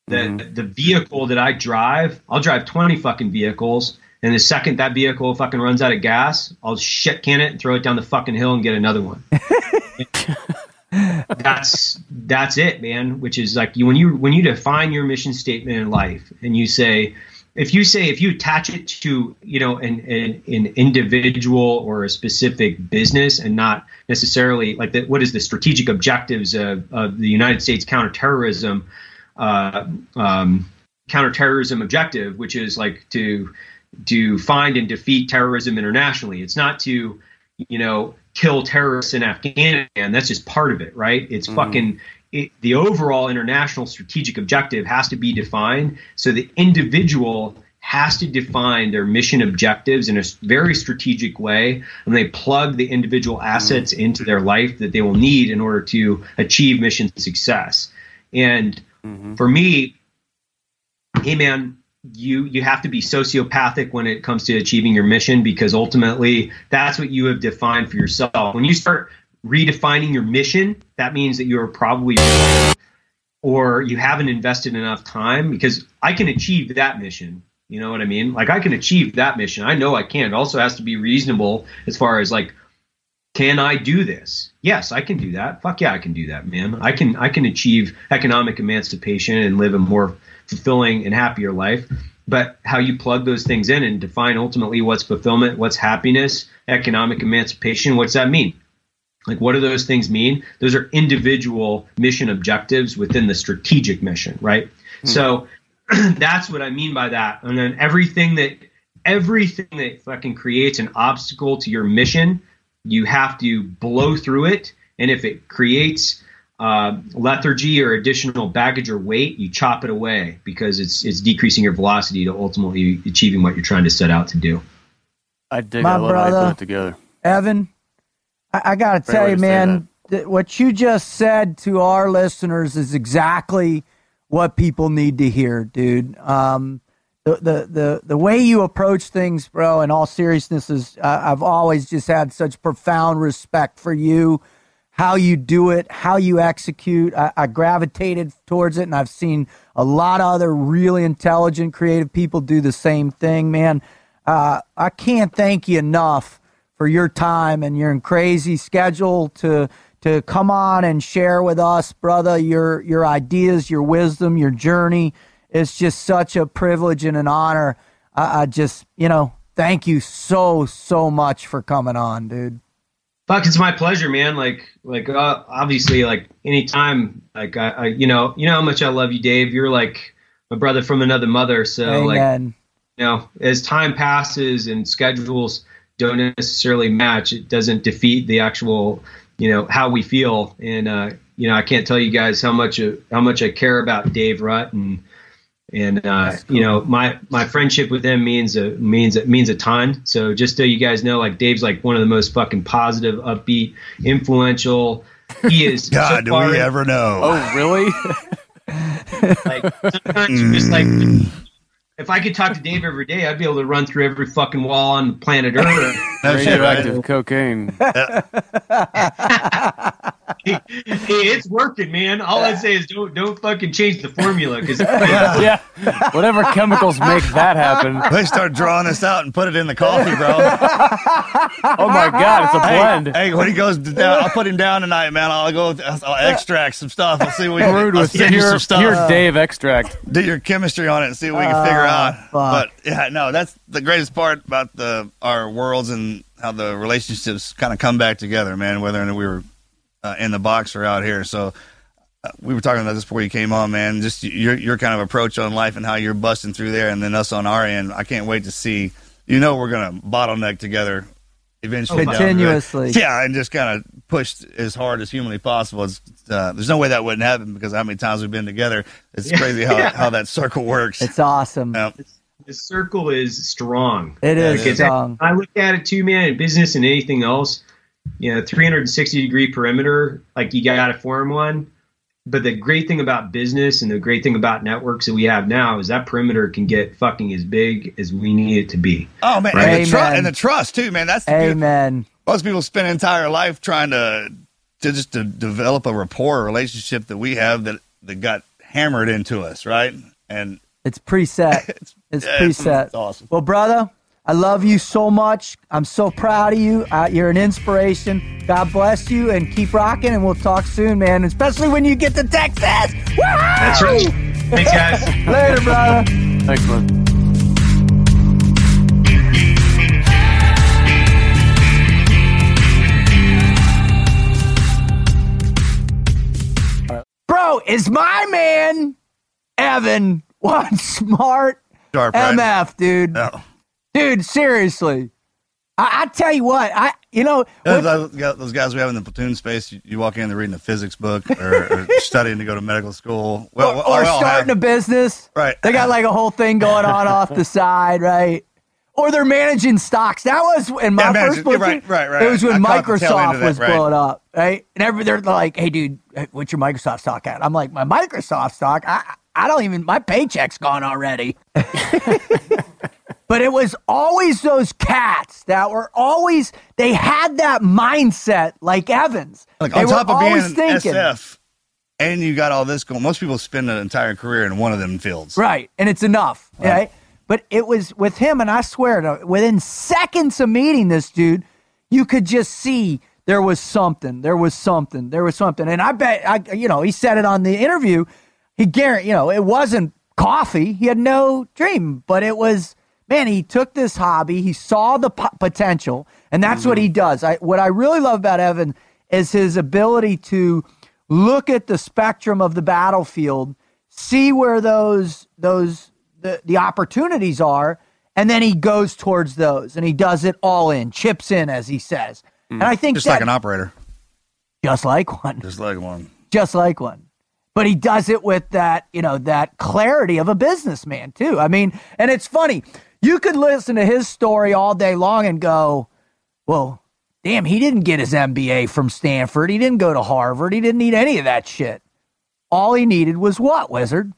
The mm-hmm. the vehicle that I drive, I'll drive 20 fucking vehicles. And the second that vehicle fucking runs out of gas, I'll shit can it and throw it down the fucking hill and get another one. that's that's it, man. Which is like you when you when you define your mission statement in life and you say if you say if you attach it to you know an an, an individual or a specific business and not necessarily like the, what is the strategic objectives of, of the United States counterterrorism uh, um, counterterrorism objective, which is like to to find and defeat terrorism internationally. It's not to you know kill terrorists in Afghanistan. That's just part of it, right? It's fucking it, the overall international strategic objective has to be defined. So the individual has to define their mission objectives in a very strategic way, and they plug the individual mm-hmm. assets into their life that they will need in order to achieve mission success. And mm-hmm. for me, hey man, you you have to be sociopathic when it comes to achieving your mission because ultimately that's what you have defined for yourself. When you start redefining your mission, that means that you're probably or you haven't invested enough time because I can achieve that mission. You know what I mean? Like I can achieve that mission. I know I can. It also has to be reasonable as far as like can I do this? Yes, I can do that. Fuck yeah, I can do that, man. I can I can achieve economic emancipation and live a more fulfilling and happier life. But how you plug those things in and define ultimately what's fulfillment, what's happiness, economic emancipation, what's that mean? Like, what do those things mean? Those are individual mission objectives within the strategic mission, right? So that's what I mean by that. And then everything that everything that fucking creates an obstacle to your mission, you have to blow through it. And if it creates uh, lethargy or additional baggage or weight, you chop it away because it's it's decreasing your velocity to ultimately achieving what you're trying to set out to do. I dig. My I love how you brother. put it together. Evan, I, I got to tell you, man, that what you just said to our listeners is exactly what people need to hear, dude. Um, the, the the the way you approach things, bro. In all seriousness, is uh, I've always just had such profound respect for you, how you do it, how you execute. I, I gravitated towards it, and I've seen a lot of other really intelligent, creative people do the same thing, man. Uh, I can't thank you enough for your time and your crazy schedule to to come on and share with us, brother, your your ideas, your wisdom, your journey. It's just such a privilege and an honor. I, I just, you know, thank you so so much for coming on, dude. Fuck, it's my pleasure, man. Like, like uh, obviously, like anytime, like I, I, you know, you know how much I love you, Dave. You're like my brother from another mother. So, like, you know, as time passes and schedules don't necessarily match, it doesn't defeat the actual, you know, how we feel. And uh, you know, I can't tell you guys how much uh, how much I care about Dave Rut and and uh, you know my my friendship with him means a means it means a ton. So just so you guys know, like Dave's like one of the most fucking positive, upbeat, influential. He is. God, so do far we in- ever know? Oh, really? like sometimes you're just like if I could talk to Dave every day, I'd be able to run through every fucking wall on planet Earth. No shit, right? Radioactive cocaine. hey, it's working, man. All I say is don't don't fucking change the formula because yeah. Whatever chemicals make that happen. They start drawing this out and put it in the coffee, bro. Oh my god, it's a blend. Hey, when he goes down, I'll put him down tonight, man. I'll go, I'll, I'll extract some stuff. I'll see what we can Brewed I'll with send you pure, some stuff. pure Dave extract. do your chemistry on it and see what we can figure ah, out. fuck. But yeah, no, that's the greatest part about the our worlds and how the relationships kind of come back together, man. Whether we were uh, in the box or out here, so. Uh, we were talking about this before you came on, man. Just your your kind of approach on life and how you're busting through there, and then us on our end. I can't wait to see. You know, we're gonna bottleneck together eventually, down the road. Continuously. Yeah, and just kind of pushed as hard as humanly possible. It's, uh, there's no way that wouldn't happen because how many times we've been together. It's crazy how, Yeah. how that circle works. It's awesome. Yeah. the circle is strong. It is Because strong. I look at it too, man. In business and anything else, you know, 360 degree perimeter, like you got to form one. But the great thing about business and the great thing about networks that we have now is that perimeter can get fucking as big as we need it to be. Oh man, Right. and, the tru- and the trust too, man. That's the beauty- Amen. most people spend an entire life trying to to just to develop a rapport, a relationship that we have that that got hammered into us, right? And It's preset. It's yeah, preset. It's awesome. Well, brother, I love you so much. I'm so proud of you. Uh, you're an inspiration. God bless you and keep rocking. And we'll talk soon, man. Especially when you get to Texas. That's right. Thanks, guys. Later, brother. Thanks, man. Bro, is my man Evan one smart Sharp, right? MF, dude? No. Dude, seriously. I, I tell you what, I you know Those, those guys- those guys we have in the platoon space, you, you walk in, they're reading a physics book or, or studying to go to medical school. Well, or, or all starting a business. Right. They got like a whole thing going on off the side, right? Or they're managing stocks. That was in my Yeah, first book. right, right, right. It was when I caught the tail end Microsoft of that, was right. blowing up, right? And every, they're like, "Hey, dude, what's your Microsoft stock at?" I'm like, "My Microsoft stock, I, I don't even. My paycheck's gone already." but it was always those cats that were always they had that mindset like Evans. like They on top of being thinking, SF, and you got all this going. Most people spend an entire career in one of them fields. Right. And it's enough. Right. But it was with him, and I swear to within seconds of meeting this dude, you could just see there was something. There was something. There was something. And I bet I you know, he said it on the interview. He guarantee you know, it wasn't coffee. He had no dream, but it was man, he took this hobby, he saw the po- potential, and that's what he mm-hmm. does. I what I really love about Evan is his ability to look at the spectrum of the battlefield, see where those those the, the opportunities are, and then he goes towards those and he does it all in, chips in as he says. Mm. And I think Just that, like an operator, just like one, just like one. just like one. But he does it with that, you know, that clarity of a businessman too. I mean, and it's funny. You could listen to his story all day long and go, well, damn, he didn't get his MBA from Stanford. He didn't go to Harvard. He didn't need any of that shit. All he needed was what, Wizard?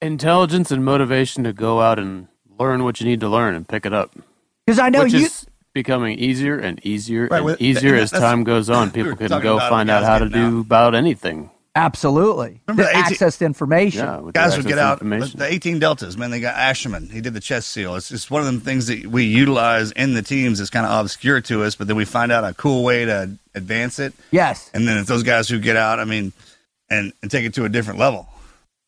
Intelligence and motivation to go out and learn what you need to learn and pick it up. Because I know which you. is becoming easier and easier Right, and with- easier and as time goes on. People were can go find out how to getting do about anything. Absolutely. Remember the the 18 access to information. Yeah, Guys the would get out the, 18 deltas, man. They got Asherman. He did the chest seal. It's just one of them things that we utilize in the teams. It's kind of obscure to us, but then we find out a cool way to advance it. Yes. And then it's those guys who get out. I mean, and and take it to a different level.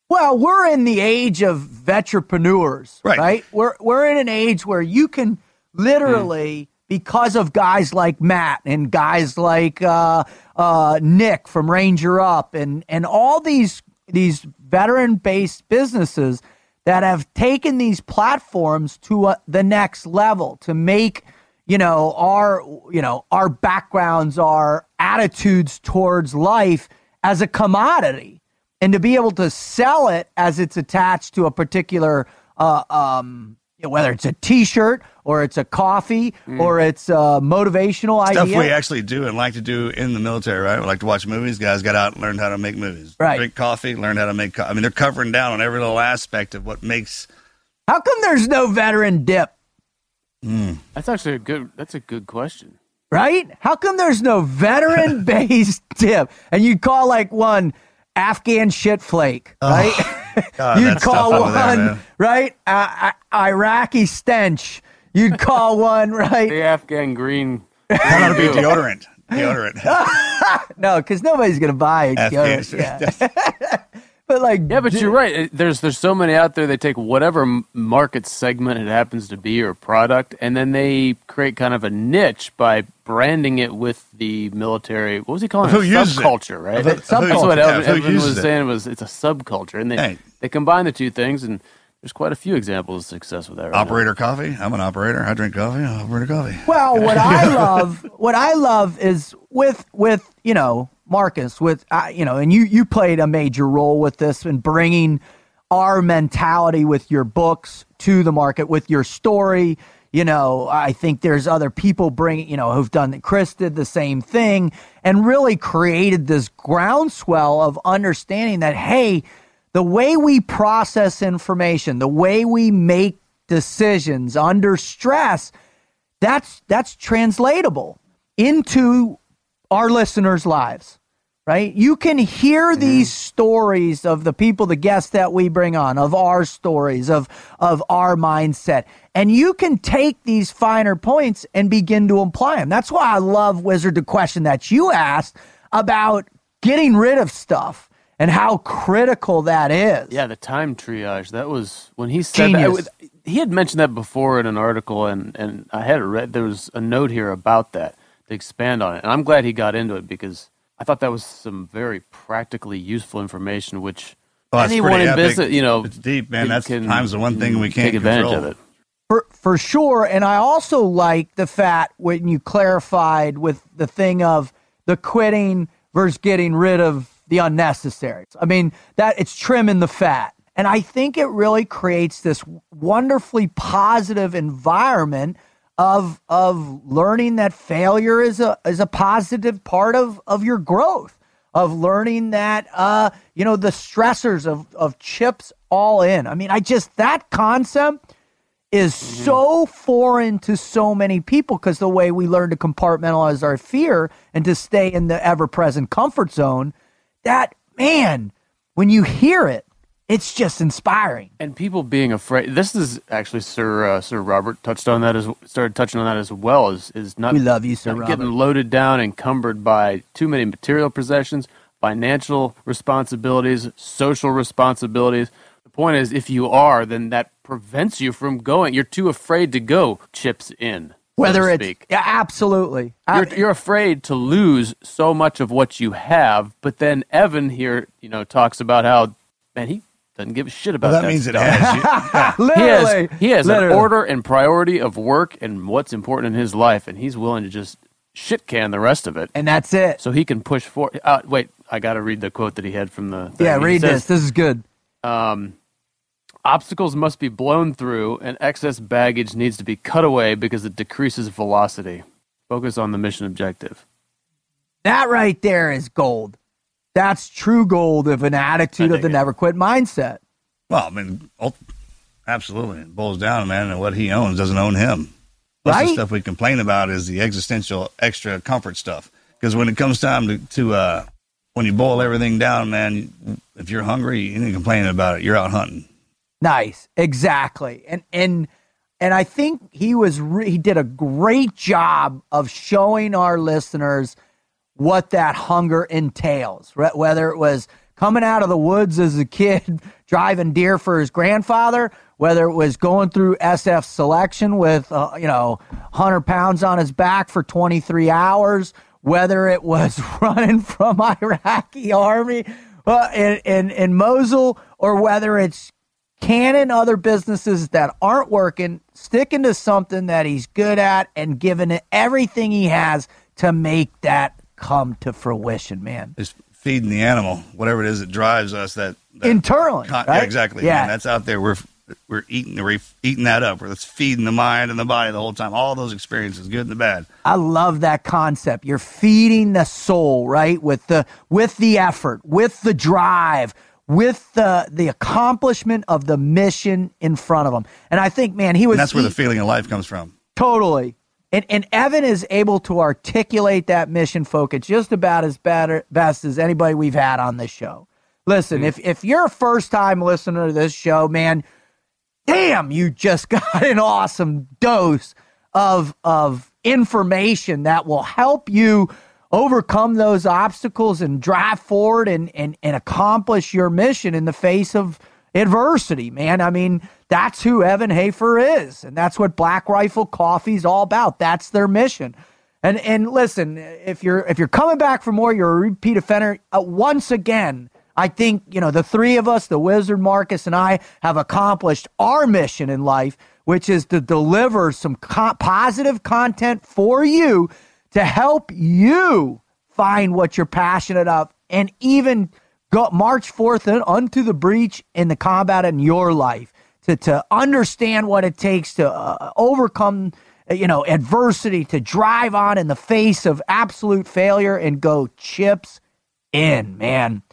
Well, we're in the age of veterapreneurs, Right. right? We're we're in an age where you can literally, hmm. Because of guys like Matt and guys like uh, uh, Nick from Ranger Up and and all these these veteran based businesses that have taken these platforms to uh, the next level to make you know, our you know, our backgrounds, our attitudes towards life as a commodity, and to be able to sell it as it's attached to a particular, uh, um, whether it's a T-shirt or it's a coffee or it's a motivational Mm. Stuff idea. we actually do and like to do in the military, right? We like to watch movies. Guys got out and learned how to make movies. Right. Drink coffee, learned how to make. Co- I mean, they're covering down on every little aspect of what makes. How come there's no veteran dip? That's actually a good. That's a good question. right? How come there's no veteran based dip? And you'd call like one Afghan shit flake, right? God, you'd call over there, one, right? Uh, Iraqi stench. You'd call one, right? The Afghan green. How about to be deodorant? Deodorant. No, because nobody's gonna buy it. Afghan. Yeah. but like, Yeah, but you're right. There's there's so many out there. They take whatever market segment it happens to be or product, and then they create kind of a niche by branding it with the military. What was he calling Who it? uses it? Subculture, right? Who- That's what who- yeah, Evan, who Evan uses was it? saying. Was it's a subculture, and they Hey. they combine the two things, and there's quite a few examples of success with that. Right now. Operator coffee. I'm an operator. I drink coffee. I operator coffee. Well, what I love, what I love is with with you know Marcus, with uh, you know, and you you played a major role with this in bringing our mentality with your books to the market with your story. You know, I think there's other people bringing, you know, who've done. That Chris did the same thing and really created this groundswell of understanding that hey, the way we process information, the way we make decisions under stress that's that's translatable into our listeners' lives, right? You can hear mm-hmm. these stories of the people, the guests that we bring on, of our stories, of of our mindset, and you can take these finer points and begin to apply them. That's why I love Wizard the question that you asked about getting rid of stuff and how critical that is. Yeah, the time triage. That was when he said that. He had mentioned that before in an article, and, and I had a read. There was a note here about that to expand on it, and I'm glad he got into it because I thought that was some very practically useful information, which Well, that's anyone in epic. business, you know, It's deep, man. That's can times the one thing we can't take advantage control. of it. For for sure, and I also like the fact when you clarified with the thing of the quitting versus getting rid of the unnecessary. I mean that it's trimming the fat, and I think it really creates this wonderfully positive environment of of learning that failure is a is a positive part of of your growth of learning that uh you know the stressors of of chips all in. I mean i just that concept is so foreign to so many people because the way we learn to compartmentalize our fear and to stay in the ever present comfort zone, that man, when you hear it, it's just inspiring. And people being afraid. This is actually Sir uh, Sir Robert touched on that as started touching on that as well. Is is not We love you, Sir Robert. getting loaded down, encumbered by too many material possessions, financial responsibilities, social responsibilities. The point is, if you are, then that prevents you from going. You're too afraid to go chips in. Whether to it's yeah, absolutely. You're, you're afraid to lose so much of what you have, but then Evan here, you know, talks about how man he doesn't give a shit about Well, that that means it stuff. has. You, yeah. He has he has literally. an order and priority of work and what's important in his life, and he's willing to just shit can the rest of it, and that's it. so he can push forward. Uh, wait, I got to read the quote that he had from the. thing. yeah, read says, this. This is good. Um, obstacles must be blown through, and excess baggage needs to be cut away because it decreases velocity. Focus on the mission objective. That right there is gold. That's true gold of an attitude of the it. never quit mindset. Well, I mean, absolutely. It boils down, man, and what he owns doesn't own him. Most of Right? the stuff we complain about is the existential extra comfort stuff. Because when it comes time to, to uh, when you boil everything down, man, if you're hungry, you ain't complaining about it. You're out hunting. Nice, exactly, and and and I think he was re- he did a great job of showing our listeners what that hunger entails. re- Whether it was coming out of the woods as a kid driving deer for his grandfather, whether it was going through SF selection with uh, you know 100 pounds on his back for 23 hours, whether it was running from Iraqi army uh, in, in in Mosul, or whether it's canning other businesses that aren't working, sticking to something that he's good at, and giving it everything he has to make that come to fruition, man. Is feeding the animal, whatever it is that drives us. That, that Internally, con- right? yeah, exactly. Yeah. man. that's out there. We're we're eating we're eating that up. We're that's feeding the mind and the body the whole time. All those experiences, good and the bad. I love that concept. You're feeding the soul, right? With the with the effort, with the drive, with the the accomplishment of the mission in front of them. And I think, man, he was And that's where he- the feeling of life comes from. Totally. And, and Evan is able to articulate that mission focus just about as better, best as anybody we've had on this show. Listen, mm-hmm. if, if you're a first time listener to this show, man, damn, you just got an awesome dose of, of information that will help you overcome those obstacles and drive forward and, and, and accomplish your mission in the face of adversity, man. I mean, that's who Evan Hafer is, and that's what Black Rifle Coffee is all about. That's their mission. And and listen, if you're if you're coming back for more, you're a repeat offender. Uh, once again, I think you know the three of us, the Wizard, Marcus, and I, have accomplished our mission in life, which is to deliver some co- positive content for you to help you find what you're passionate of, and even go march forth unto the breach in the combat in your life to to understand what it takes to uh, overcome you know adversity to drive on in the face of absolute failure and go chips in man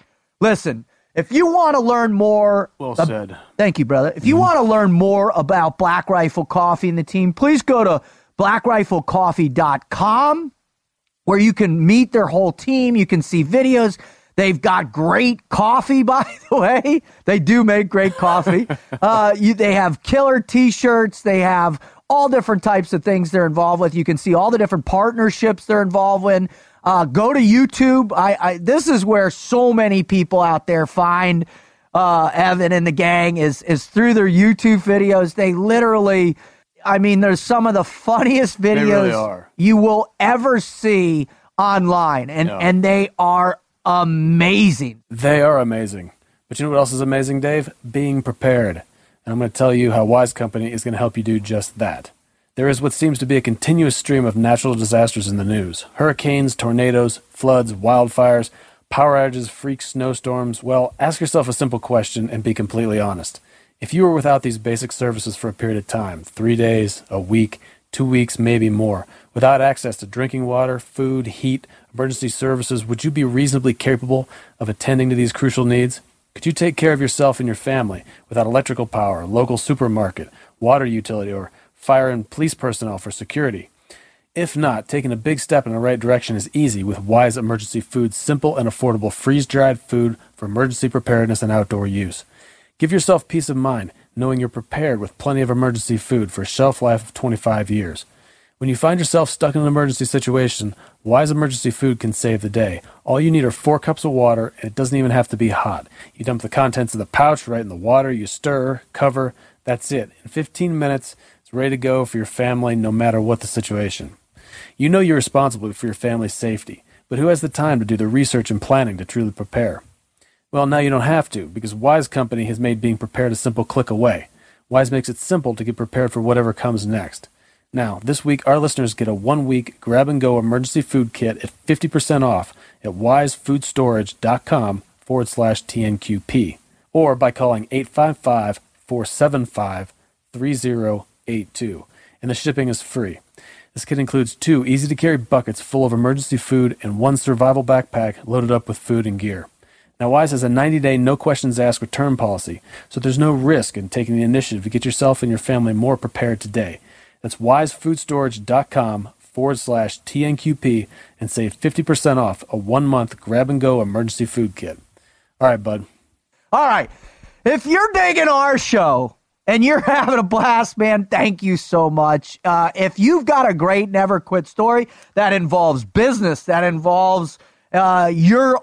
listen if you want to learn more Well said. thank you brother if you want to learn more about black rifle coffee and the team please go to blackriflecoffee.com where you can meet their whole team. You can see videos. They've got great coffee, by the way. They do make great coffee. uh, you, they have killer T-shirts. They have all different types of things they're involved with. You can see all the different partnerships they're involved in. Uh, go to YouTube. I, I this is where so many people out there find uh, Evan and the gang is is through their YouTube videos. They literally, I mean, there's some of the funniest videos really you will ever see online, and Yeah. and they are amazing. They are amazing. But you know what else is amazing, Dave? Being prepared. And I'm going to tell you how Wise Company is going to help you do just that. There is what seems to be a continuous stream of natural disasters in the news hurricanes, tornadoes, floods, wildfires, power outages, freak snowstorms. Well, ask yourself a simple question and be completely honest. If you were without these basic services for a period of time three days, a week, two weeks, maybe more without access to drinking water, food, heat, emergency services would you be reasonably capable of attending to these crucial needs? Could you take care of yourself and your family without electrical power, local supermarket, water utility, or fire and police personnel for security? If not, taking a big step in the right direction is easy with Wise Emergency Food's simple and affordable freeze dried food for emergency preparedness and outdoor use. Give yourself peace of mind knowing you're prepared with plenty of emergency food for a shelf life of 25 years. When you find yourself stuck in an emergency situation, Wise Emergency Food can save the day. All you need are four cups of water, and it doesn't even have to be hot. You dump the contents of the pouch right in the water, you stir, cover, that's it. In 15 minutes, it's ready to go for your family no matter what the situation. You know you're responsible for your family's safety, but who has the time to do the research and planning to truly prepare? Well, now you don't have to, because Wise Company has made being prepared a simple click away. Wise makes it simple to get prepared for whatever comes next. Now, this week, our listeners get a one week grab and go emergency food kit at 50% off at wisefoodstorage.com forward slash TNQP or by calling 855 475 3082. And the shipping is free. This kit includes two easy to carry buckets full of emergency food and one survival backpack loaded up with food and gear. Now, Wise has a 90 day no questions asked return policy, so there's no risk in taking the initiative to get yourself and your family more prepared today. That's wisefoodstorage.com forward slash TNQP and save 50% off a one month grab and go emergency food kit. All right, bud. All right. If you're digging our show and you're having a blast, man, thank you so much. Uh, if you've got a great never quit story that involves business, that involves uh, your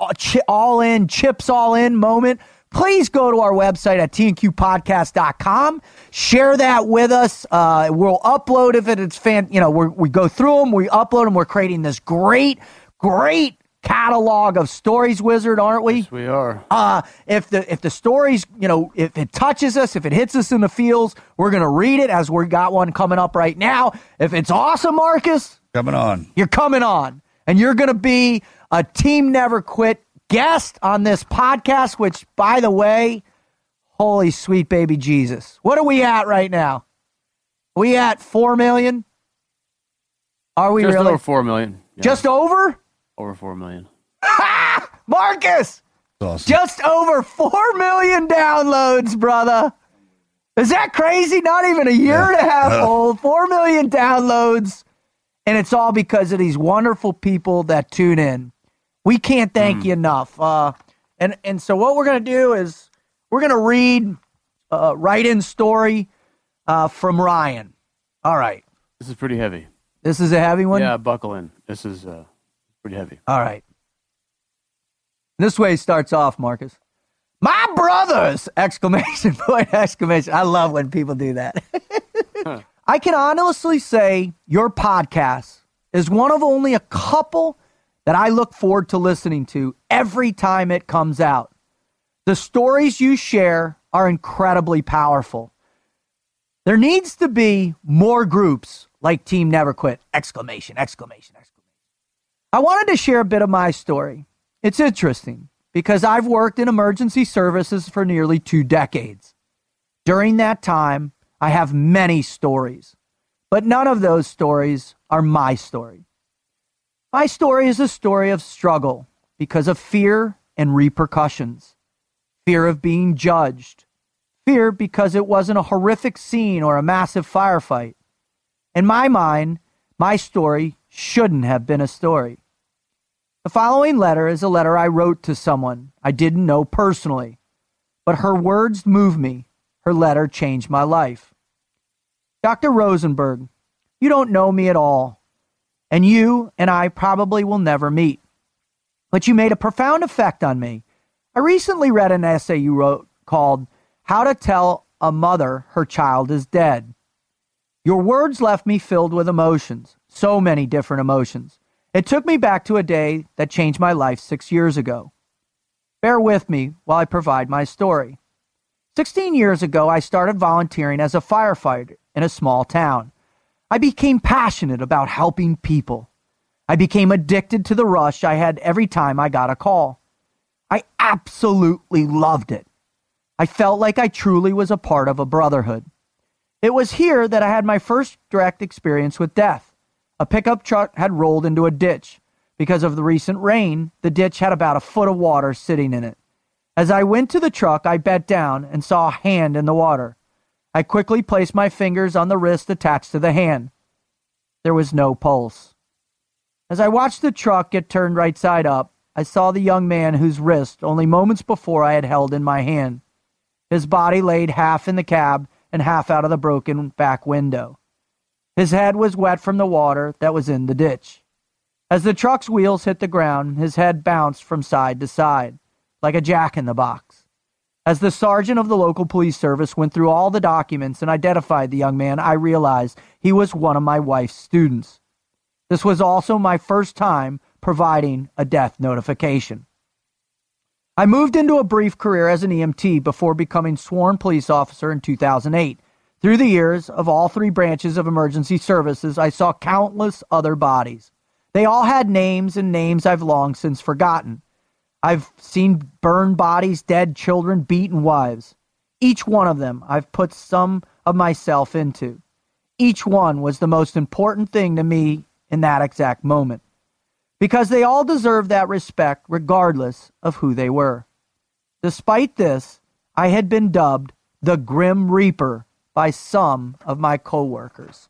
all in, chips all in moment, please go to our website at tnqpodcast.com. Share that with us. Uh, we'll upload if it, it's fan, you know, we're, we go through them, we upload them. We're creating this great, great catalog of stories wizard, aren't we? Yes, we are. Uh, if the if the stories, you know, if it touches us, if it hits us in the feels, we're gonna read it as we got one coming up right now. If it's awesome, Marcus, Coming on. you're coming on, and you're gonna be a Team Never Quit guest on this podcast. Which, by the way, holy sweet baby Jesus, what are we at right now? we at four million? Are we Just really over four million. Yeah, just over? over four million. Marcus, Awesome. just over 4 million downloads, brother. Is that crazy? Not even a year and a half uh. old, 4 million downloads. And it's all because of these wonderful people that tune in. We can't thank you enough. Uh, and, and so, what we're going to do is we're going to read a write in story uh, from Ryan. All right. This is pretty heavy. This is a heavy one? Yeah, buckle in. This is uh, pretty heavy. All right. This way starts off, Marcus. My brothers! Exclamation point, exclamation. I love when people do that. I can honestly say your podcast is one of only a couple that I look forward to listening to every time it comes out. The stories you share are incredibly powerful. There needs to be more groups like Team Never Quit! Exclamation, exclamation, exclamation. I wanted to share a bit of my story. It's interesting because I've worked in emergency services for nearly two decades. During that time, I have many stories, but none of those stories are my story. My story is a story of struggle because of fear and repercussions fear of being judged, fear because it wasn't a horrific scene or a massive firefight. In my mind, my story shouldn't have been a story. The following letter is a letter I wrote to someone I didn't know personally, but her words moved me. Her letter changed my life. Dr. Rosenberg, you don't know me at all, and you and I probably will never meet, but you made a profound effect on me. I recently read an essay you wrote called How to Tell a Mother Her Child is Dead. Your words left me filled with emotions, so many different emotions. It took me back to a day that changed my life six years ago. Bear with me while I provide my story. 16 years ago, I started volunteering as a firefighter in a small town. I became passionate about helping people. I became addicted to the rush I had every time I got a call. I absolutely loved it. I felt like I truly was a part of a brotherhood. It was here that I had my first direct experience with death. A pickup truck had rolled into a ditch. Because of the recent rain, the ditch had about a foot of water sitting in it. As I went to the truck, I bent down and saw a hand in the water. I quickly placed my fingers on the wrist attached to the hand. There was no pulse. As I watched the truck get turned right side up, I saw the young man whose wrist only moments before I had held in my hand. His body laid half in the cab and half out of the broken back window. His head was wet from the water that was in the ditch. As the truck's wheels hit the ground, his head bounced from side to side, like a jack in the box. As the sergeant of the local police service went through all the documents and identified the young man, I realized he was one of my wife's students. This was also my first time providing a death notification. I moved into a brief career as an EMT before becoming sworn police officer in 2008. Through the years of all three branches of emergency services, I saw countless other bodies. They all had names and names I've long since forgotten. I've seen burned bodies, dead children, beaten wives. Each one of them I've put some of myself into. Each one was the most important thing to me in that exact moment. Because they all deserve that respect regardless of who they were. Despite this, I had been dubbed the Grim Reaper by some of my coworkers.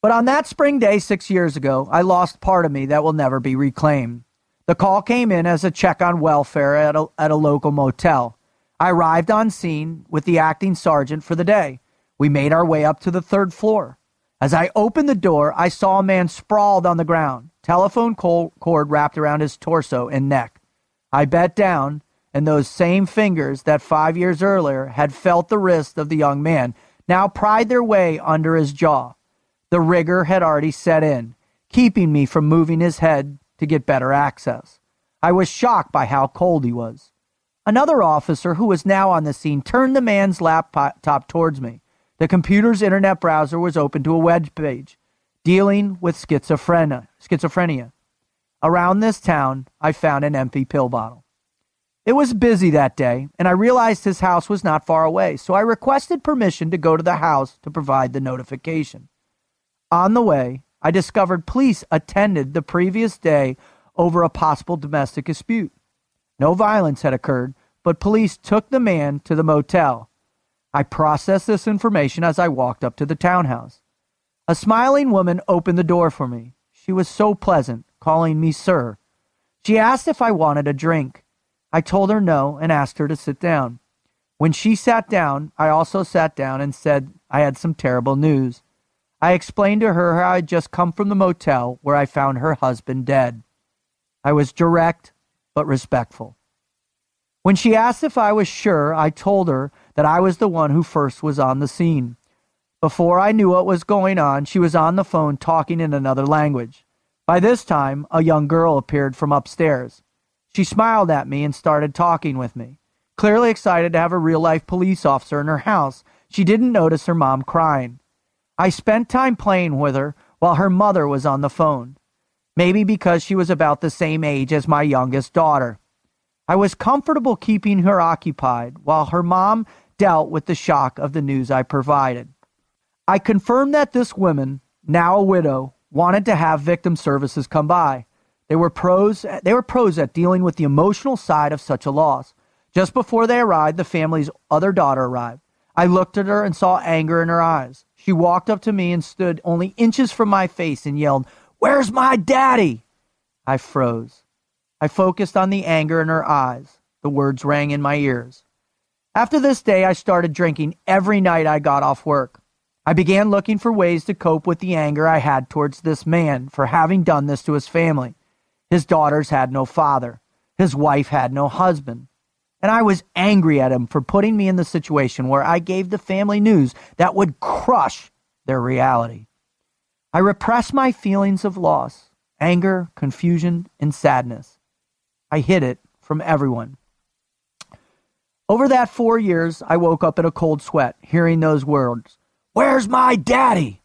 But on that spring day six years ago, I lost part of me that will never be reclaimed. The call came in as a check on welfare at a, at a local motel. I arrived on scene with the acting sergeant for the day. We made our way up to the third floor. As I opened the door, I saw a man sprawled on the ground, telephone cord wrapped around his torso and neck. I bent down, and those same fingers that five years earlier had felt the wrist of the young man now pried their way under his jaw. The rigor had already set in, keeping me from moving his head to get better access. I was shocked by how cold he was. Another officer who was now on the scene turned the man's laptop towards me. The computer's internet browser was open to a web page dealing with schizophrenia. schizophrenia. Around this town, I found an empty pill bottle. It was busy that day, and I realized his house was not far away, so I requested permission to go to the house to provide the notification. On the way, I discovered police attended the previous day over a possible domestic dispute. No violence had occurred, but police took the man to the motel. I processed this information as I walked up to the townhouse. A smiling woman opened the door for me. She was so pleasant, calling me sir. She asked if I wanted a drink. I told her no and asked her to sit down. When she sat down, I also sat down and said I had some terrible news. I explained to her how I had just come from the motel where I found her husband dead. I was direct but respectful. When she asked if I was sure, I told her that I was the one who first was on the scene. Before I knew what was going on, she was on the phone talking in another language. By this time, a young girl appeared from upstairs. She smiled at me and started talking with me. Clearly excited to have a real life police officer in her house, she didn't notice her mom crying. I spent time playing with her while her mother was on the phone. Maybe because she was about the same age as my youngest daughter. I was comfortable keeping her occupied while her mom dealt with the shock of the news I provided. I confirmed that this woman, now a widow, wanted to have victim services come by. They were pros they were pros at dealing with the emotional side of such a loss. Just before they arrived, the family's other daughter arrived. I looked at her and saw anger in her eyes. She walked up to me and stood only inches from my face and yelled, "Where's my daddy?" I froze. I focused on the anger in her eyes. The words rang in my ears. After this day, I started drinking every night I got off work. I began looking for ways to cope with the anger I had towards this man for having done this to his family. His daughters had no father. His wife had no husband. And I was angry at him for putting me in the situation where I gave the family news that would crush their reality. I repressed my feelings of loss, anger, confusion, and sadness. I hid it from everyone. Over that four years, I woke up in a cold sweat, hearing those words Where's my daddy?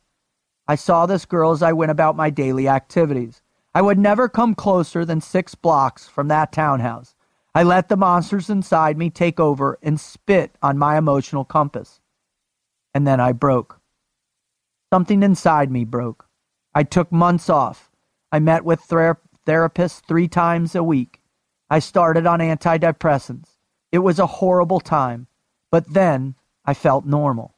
I saw this girl as I went about my daily activities. I would never come closer than six blocks from that townhouse. I let the monsters inside me take over and spit on my emotional compass. And then I broke. Something inside me broke. I took months off. I met with ther- therapists three times a week. I started on antidepressants. It was a horrible time, but then I felt normal.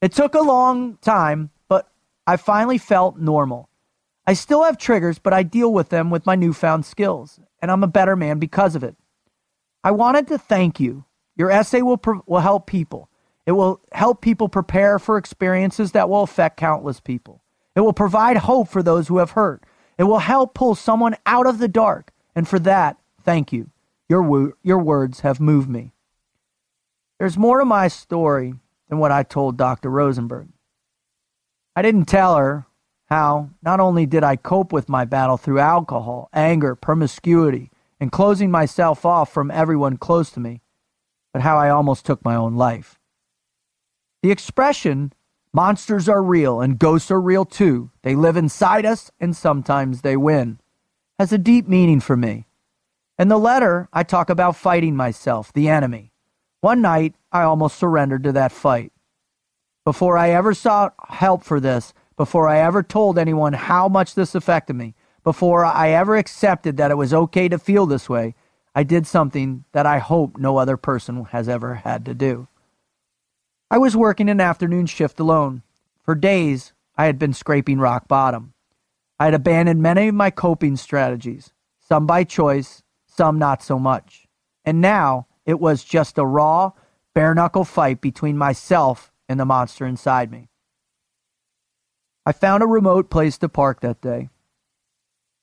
It took a long time, but I finally felt normal. I still have triggers, but I deal with them with my newfound skills, and I'm a better man because of it. I wanted to thank you. Your essay will, will help people. It will help people prepare for experiences that will affect countless people. It will provide hope for those who have hurt. It will help pull someone out of the dark. And for that, thank you. Your, wo- your words have moved me. There's more to my story than what I told Dr. Rosenberg. I didn't tell her how not only did I cope with my battle through alcohol, anger, promiscuity, and closing myself off from everyone close to me, but how I almost took my own life. The expression, monsters are real and ghosts are real too, they live inside us and sometimes they win, has a deep meaning for me. In the letter, I talk about fighting myself, the enemy. One night, I almost surrendered to that fight. Before I ever sought help for this, before I ever told anyone how much this affected me, before I ever accepted that it was okay to feel this way, I did something that I hope no other person has ever had to do. I was working an afternoon shift alone. For days, I had been scraping rock bottom. I had abandoned many of my coping strategies, some by choice, some not so much. And now it was just a raw, bare knuckle fight between myself and the monster inside me. I found a remote place to park that day.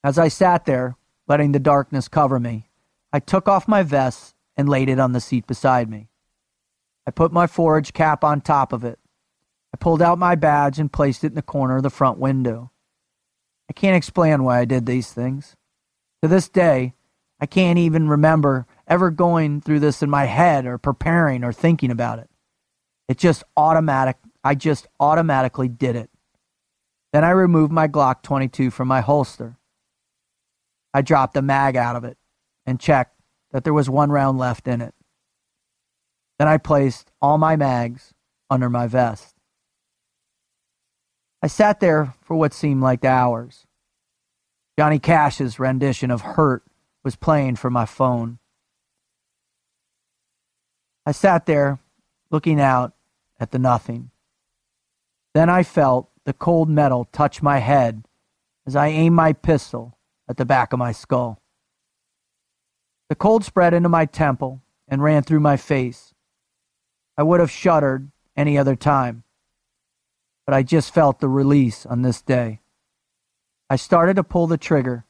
As I sat there, letting the darkness cover me, I took off my vest and laid it on the seat beside me. I put my forage cap on top of it. I pulled out my badge and placed it in the corner of the front window. I can't explain why I did these things. To this day, I can't even remember ever going through this in my head or preparing or thinking about it. It just automatic. I just automatically did it. Then I removed my Glock 22 from my holster. I dropped the mag out of it and checked that there was one round left in it. Then I placed all my mags under my vest. I sat there for what seemed like hours. Johnny Cash's rendition of Hurt was playing from my phone. I sat there looking out at the nothing. Then I felt the cold metal touch my head as I aimed my pistol at the back of my skull. The cold spread into my temple and ran through my face. I would have shuddered any other time, but I just felt the release on this day. I started to pull the trigger,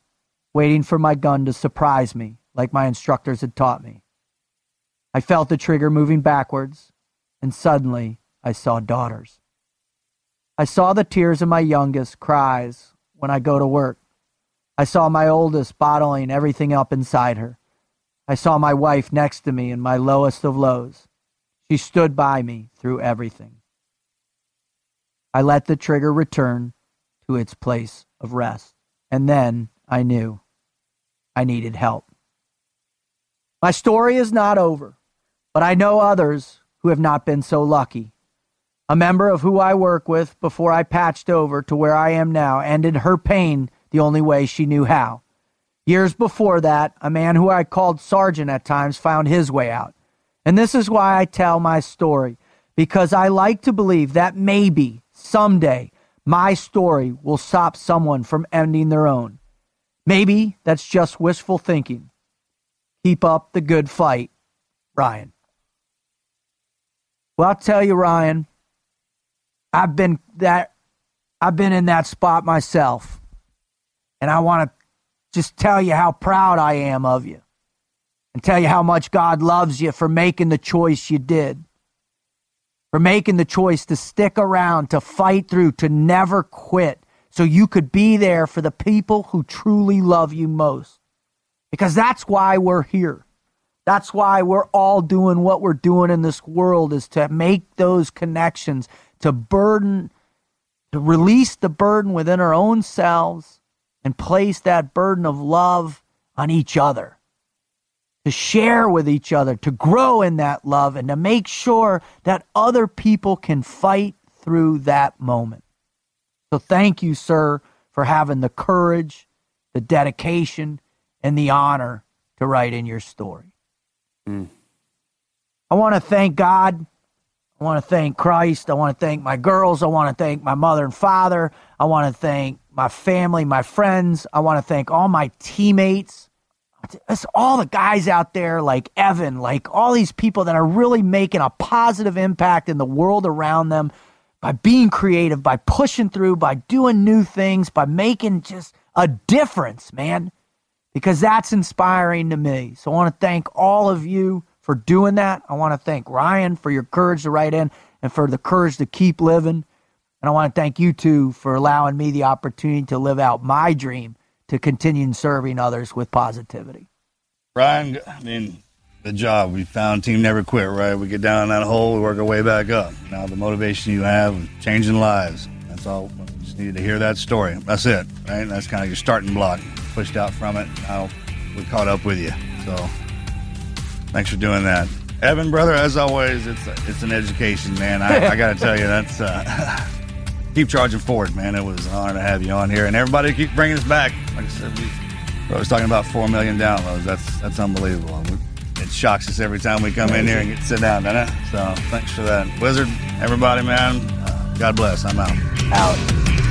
waiting for my gun to surprise me like my instructors had taught me. I felt the trigger moving backwards, and suddenly I saw daughters. I saw the tears of my youngest cries when I go to work. I saw my oldest bottling everything up inside her. I saw my wife next to me in my lowest of lows. She stood by me through everything. I let the trigger return to its place of rest. And then I knew I needed help. My story is not over, but I know others who have not been so lucky. A member of who I work with before I patched over to where I am now ended her pain the only way she knew how. Years before that, a man who I called Sergeant at times found his way out. And this is why I tell my story, because I like to believe that maybe someday my story will stop someone from ending their own. Maybe that's just wishful thinking. Keep up the good fight, Ryan. Well, I'll tell you, Ryan, I've been that I've been in that spot myself. And I want to just tell you how proud I am of you. And tell you how much God loves you for making the choice you did for making the choice to stick around, to fight through, to never quit, so you could be there for the people who truly love you most. Because that's why we're here. That's why we're all doing what we're doing in this world is to make those connections, to burden, to release the burden within our own selves and place that burden of love on each other to share with each other, to grow in that love, and to make sure that other people can fight through that moment. So, thank you, sir, for having the courage, the dedication, and the honor to write in your story. Mm. I want to thank God. I want to thank Christ. I want to thank my girls. I want to thank my mother and father. I want to thank my family, my friends. I want to thank all my teammates it's all the guys out there like Evan, like all these people that are really making a positive impact in the world around them by being creative, by pushing through, by doing new things, by making just a difference, man. Because that's inspiring to me. So I want to thank all of you for doing that. I want to thank Ryan for your courage to write in and for the courage to keep living. And I want to thank you too for allowing me the opportunity to live out my dream to continue serving others with positivity. Ryan, I mean, the job. We found Team Never Quit, right? We get down that hole, we work our way back up. Now, the motivation you have, changing lives. That's all. We just needed to hear that story. That's it, right? That's kind of your starting block. Pushed out from it. Now we caught up with you. So thanks for doing that. Evan, brother, as always, it's it's an education, man. I, I got to tell you, that's uh, keep charging forward, man. It was an honor to have you on here, and everybody keep bringing us back. Like I said, we, I was talking about four million downloads. That's that's unbelievable. It shocks us every time we come in here and get sit down, doesn't it? So thanks for that, Wizard. Everybody, man. Uh, God bless. I'm out. Out.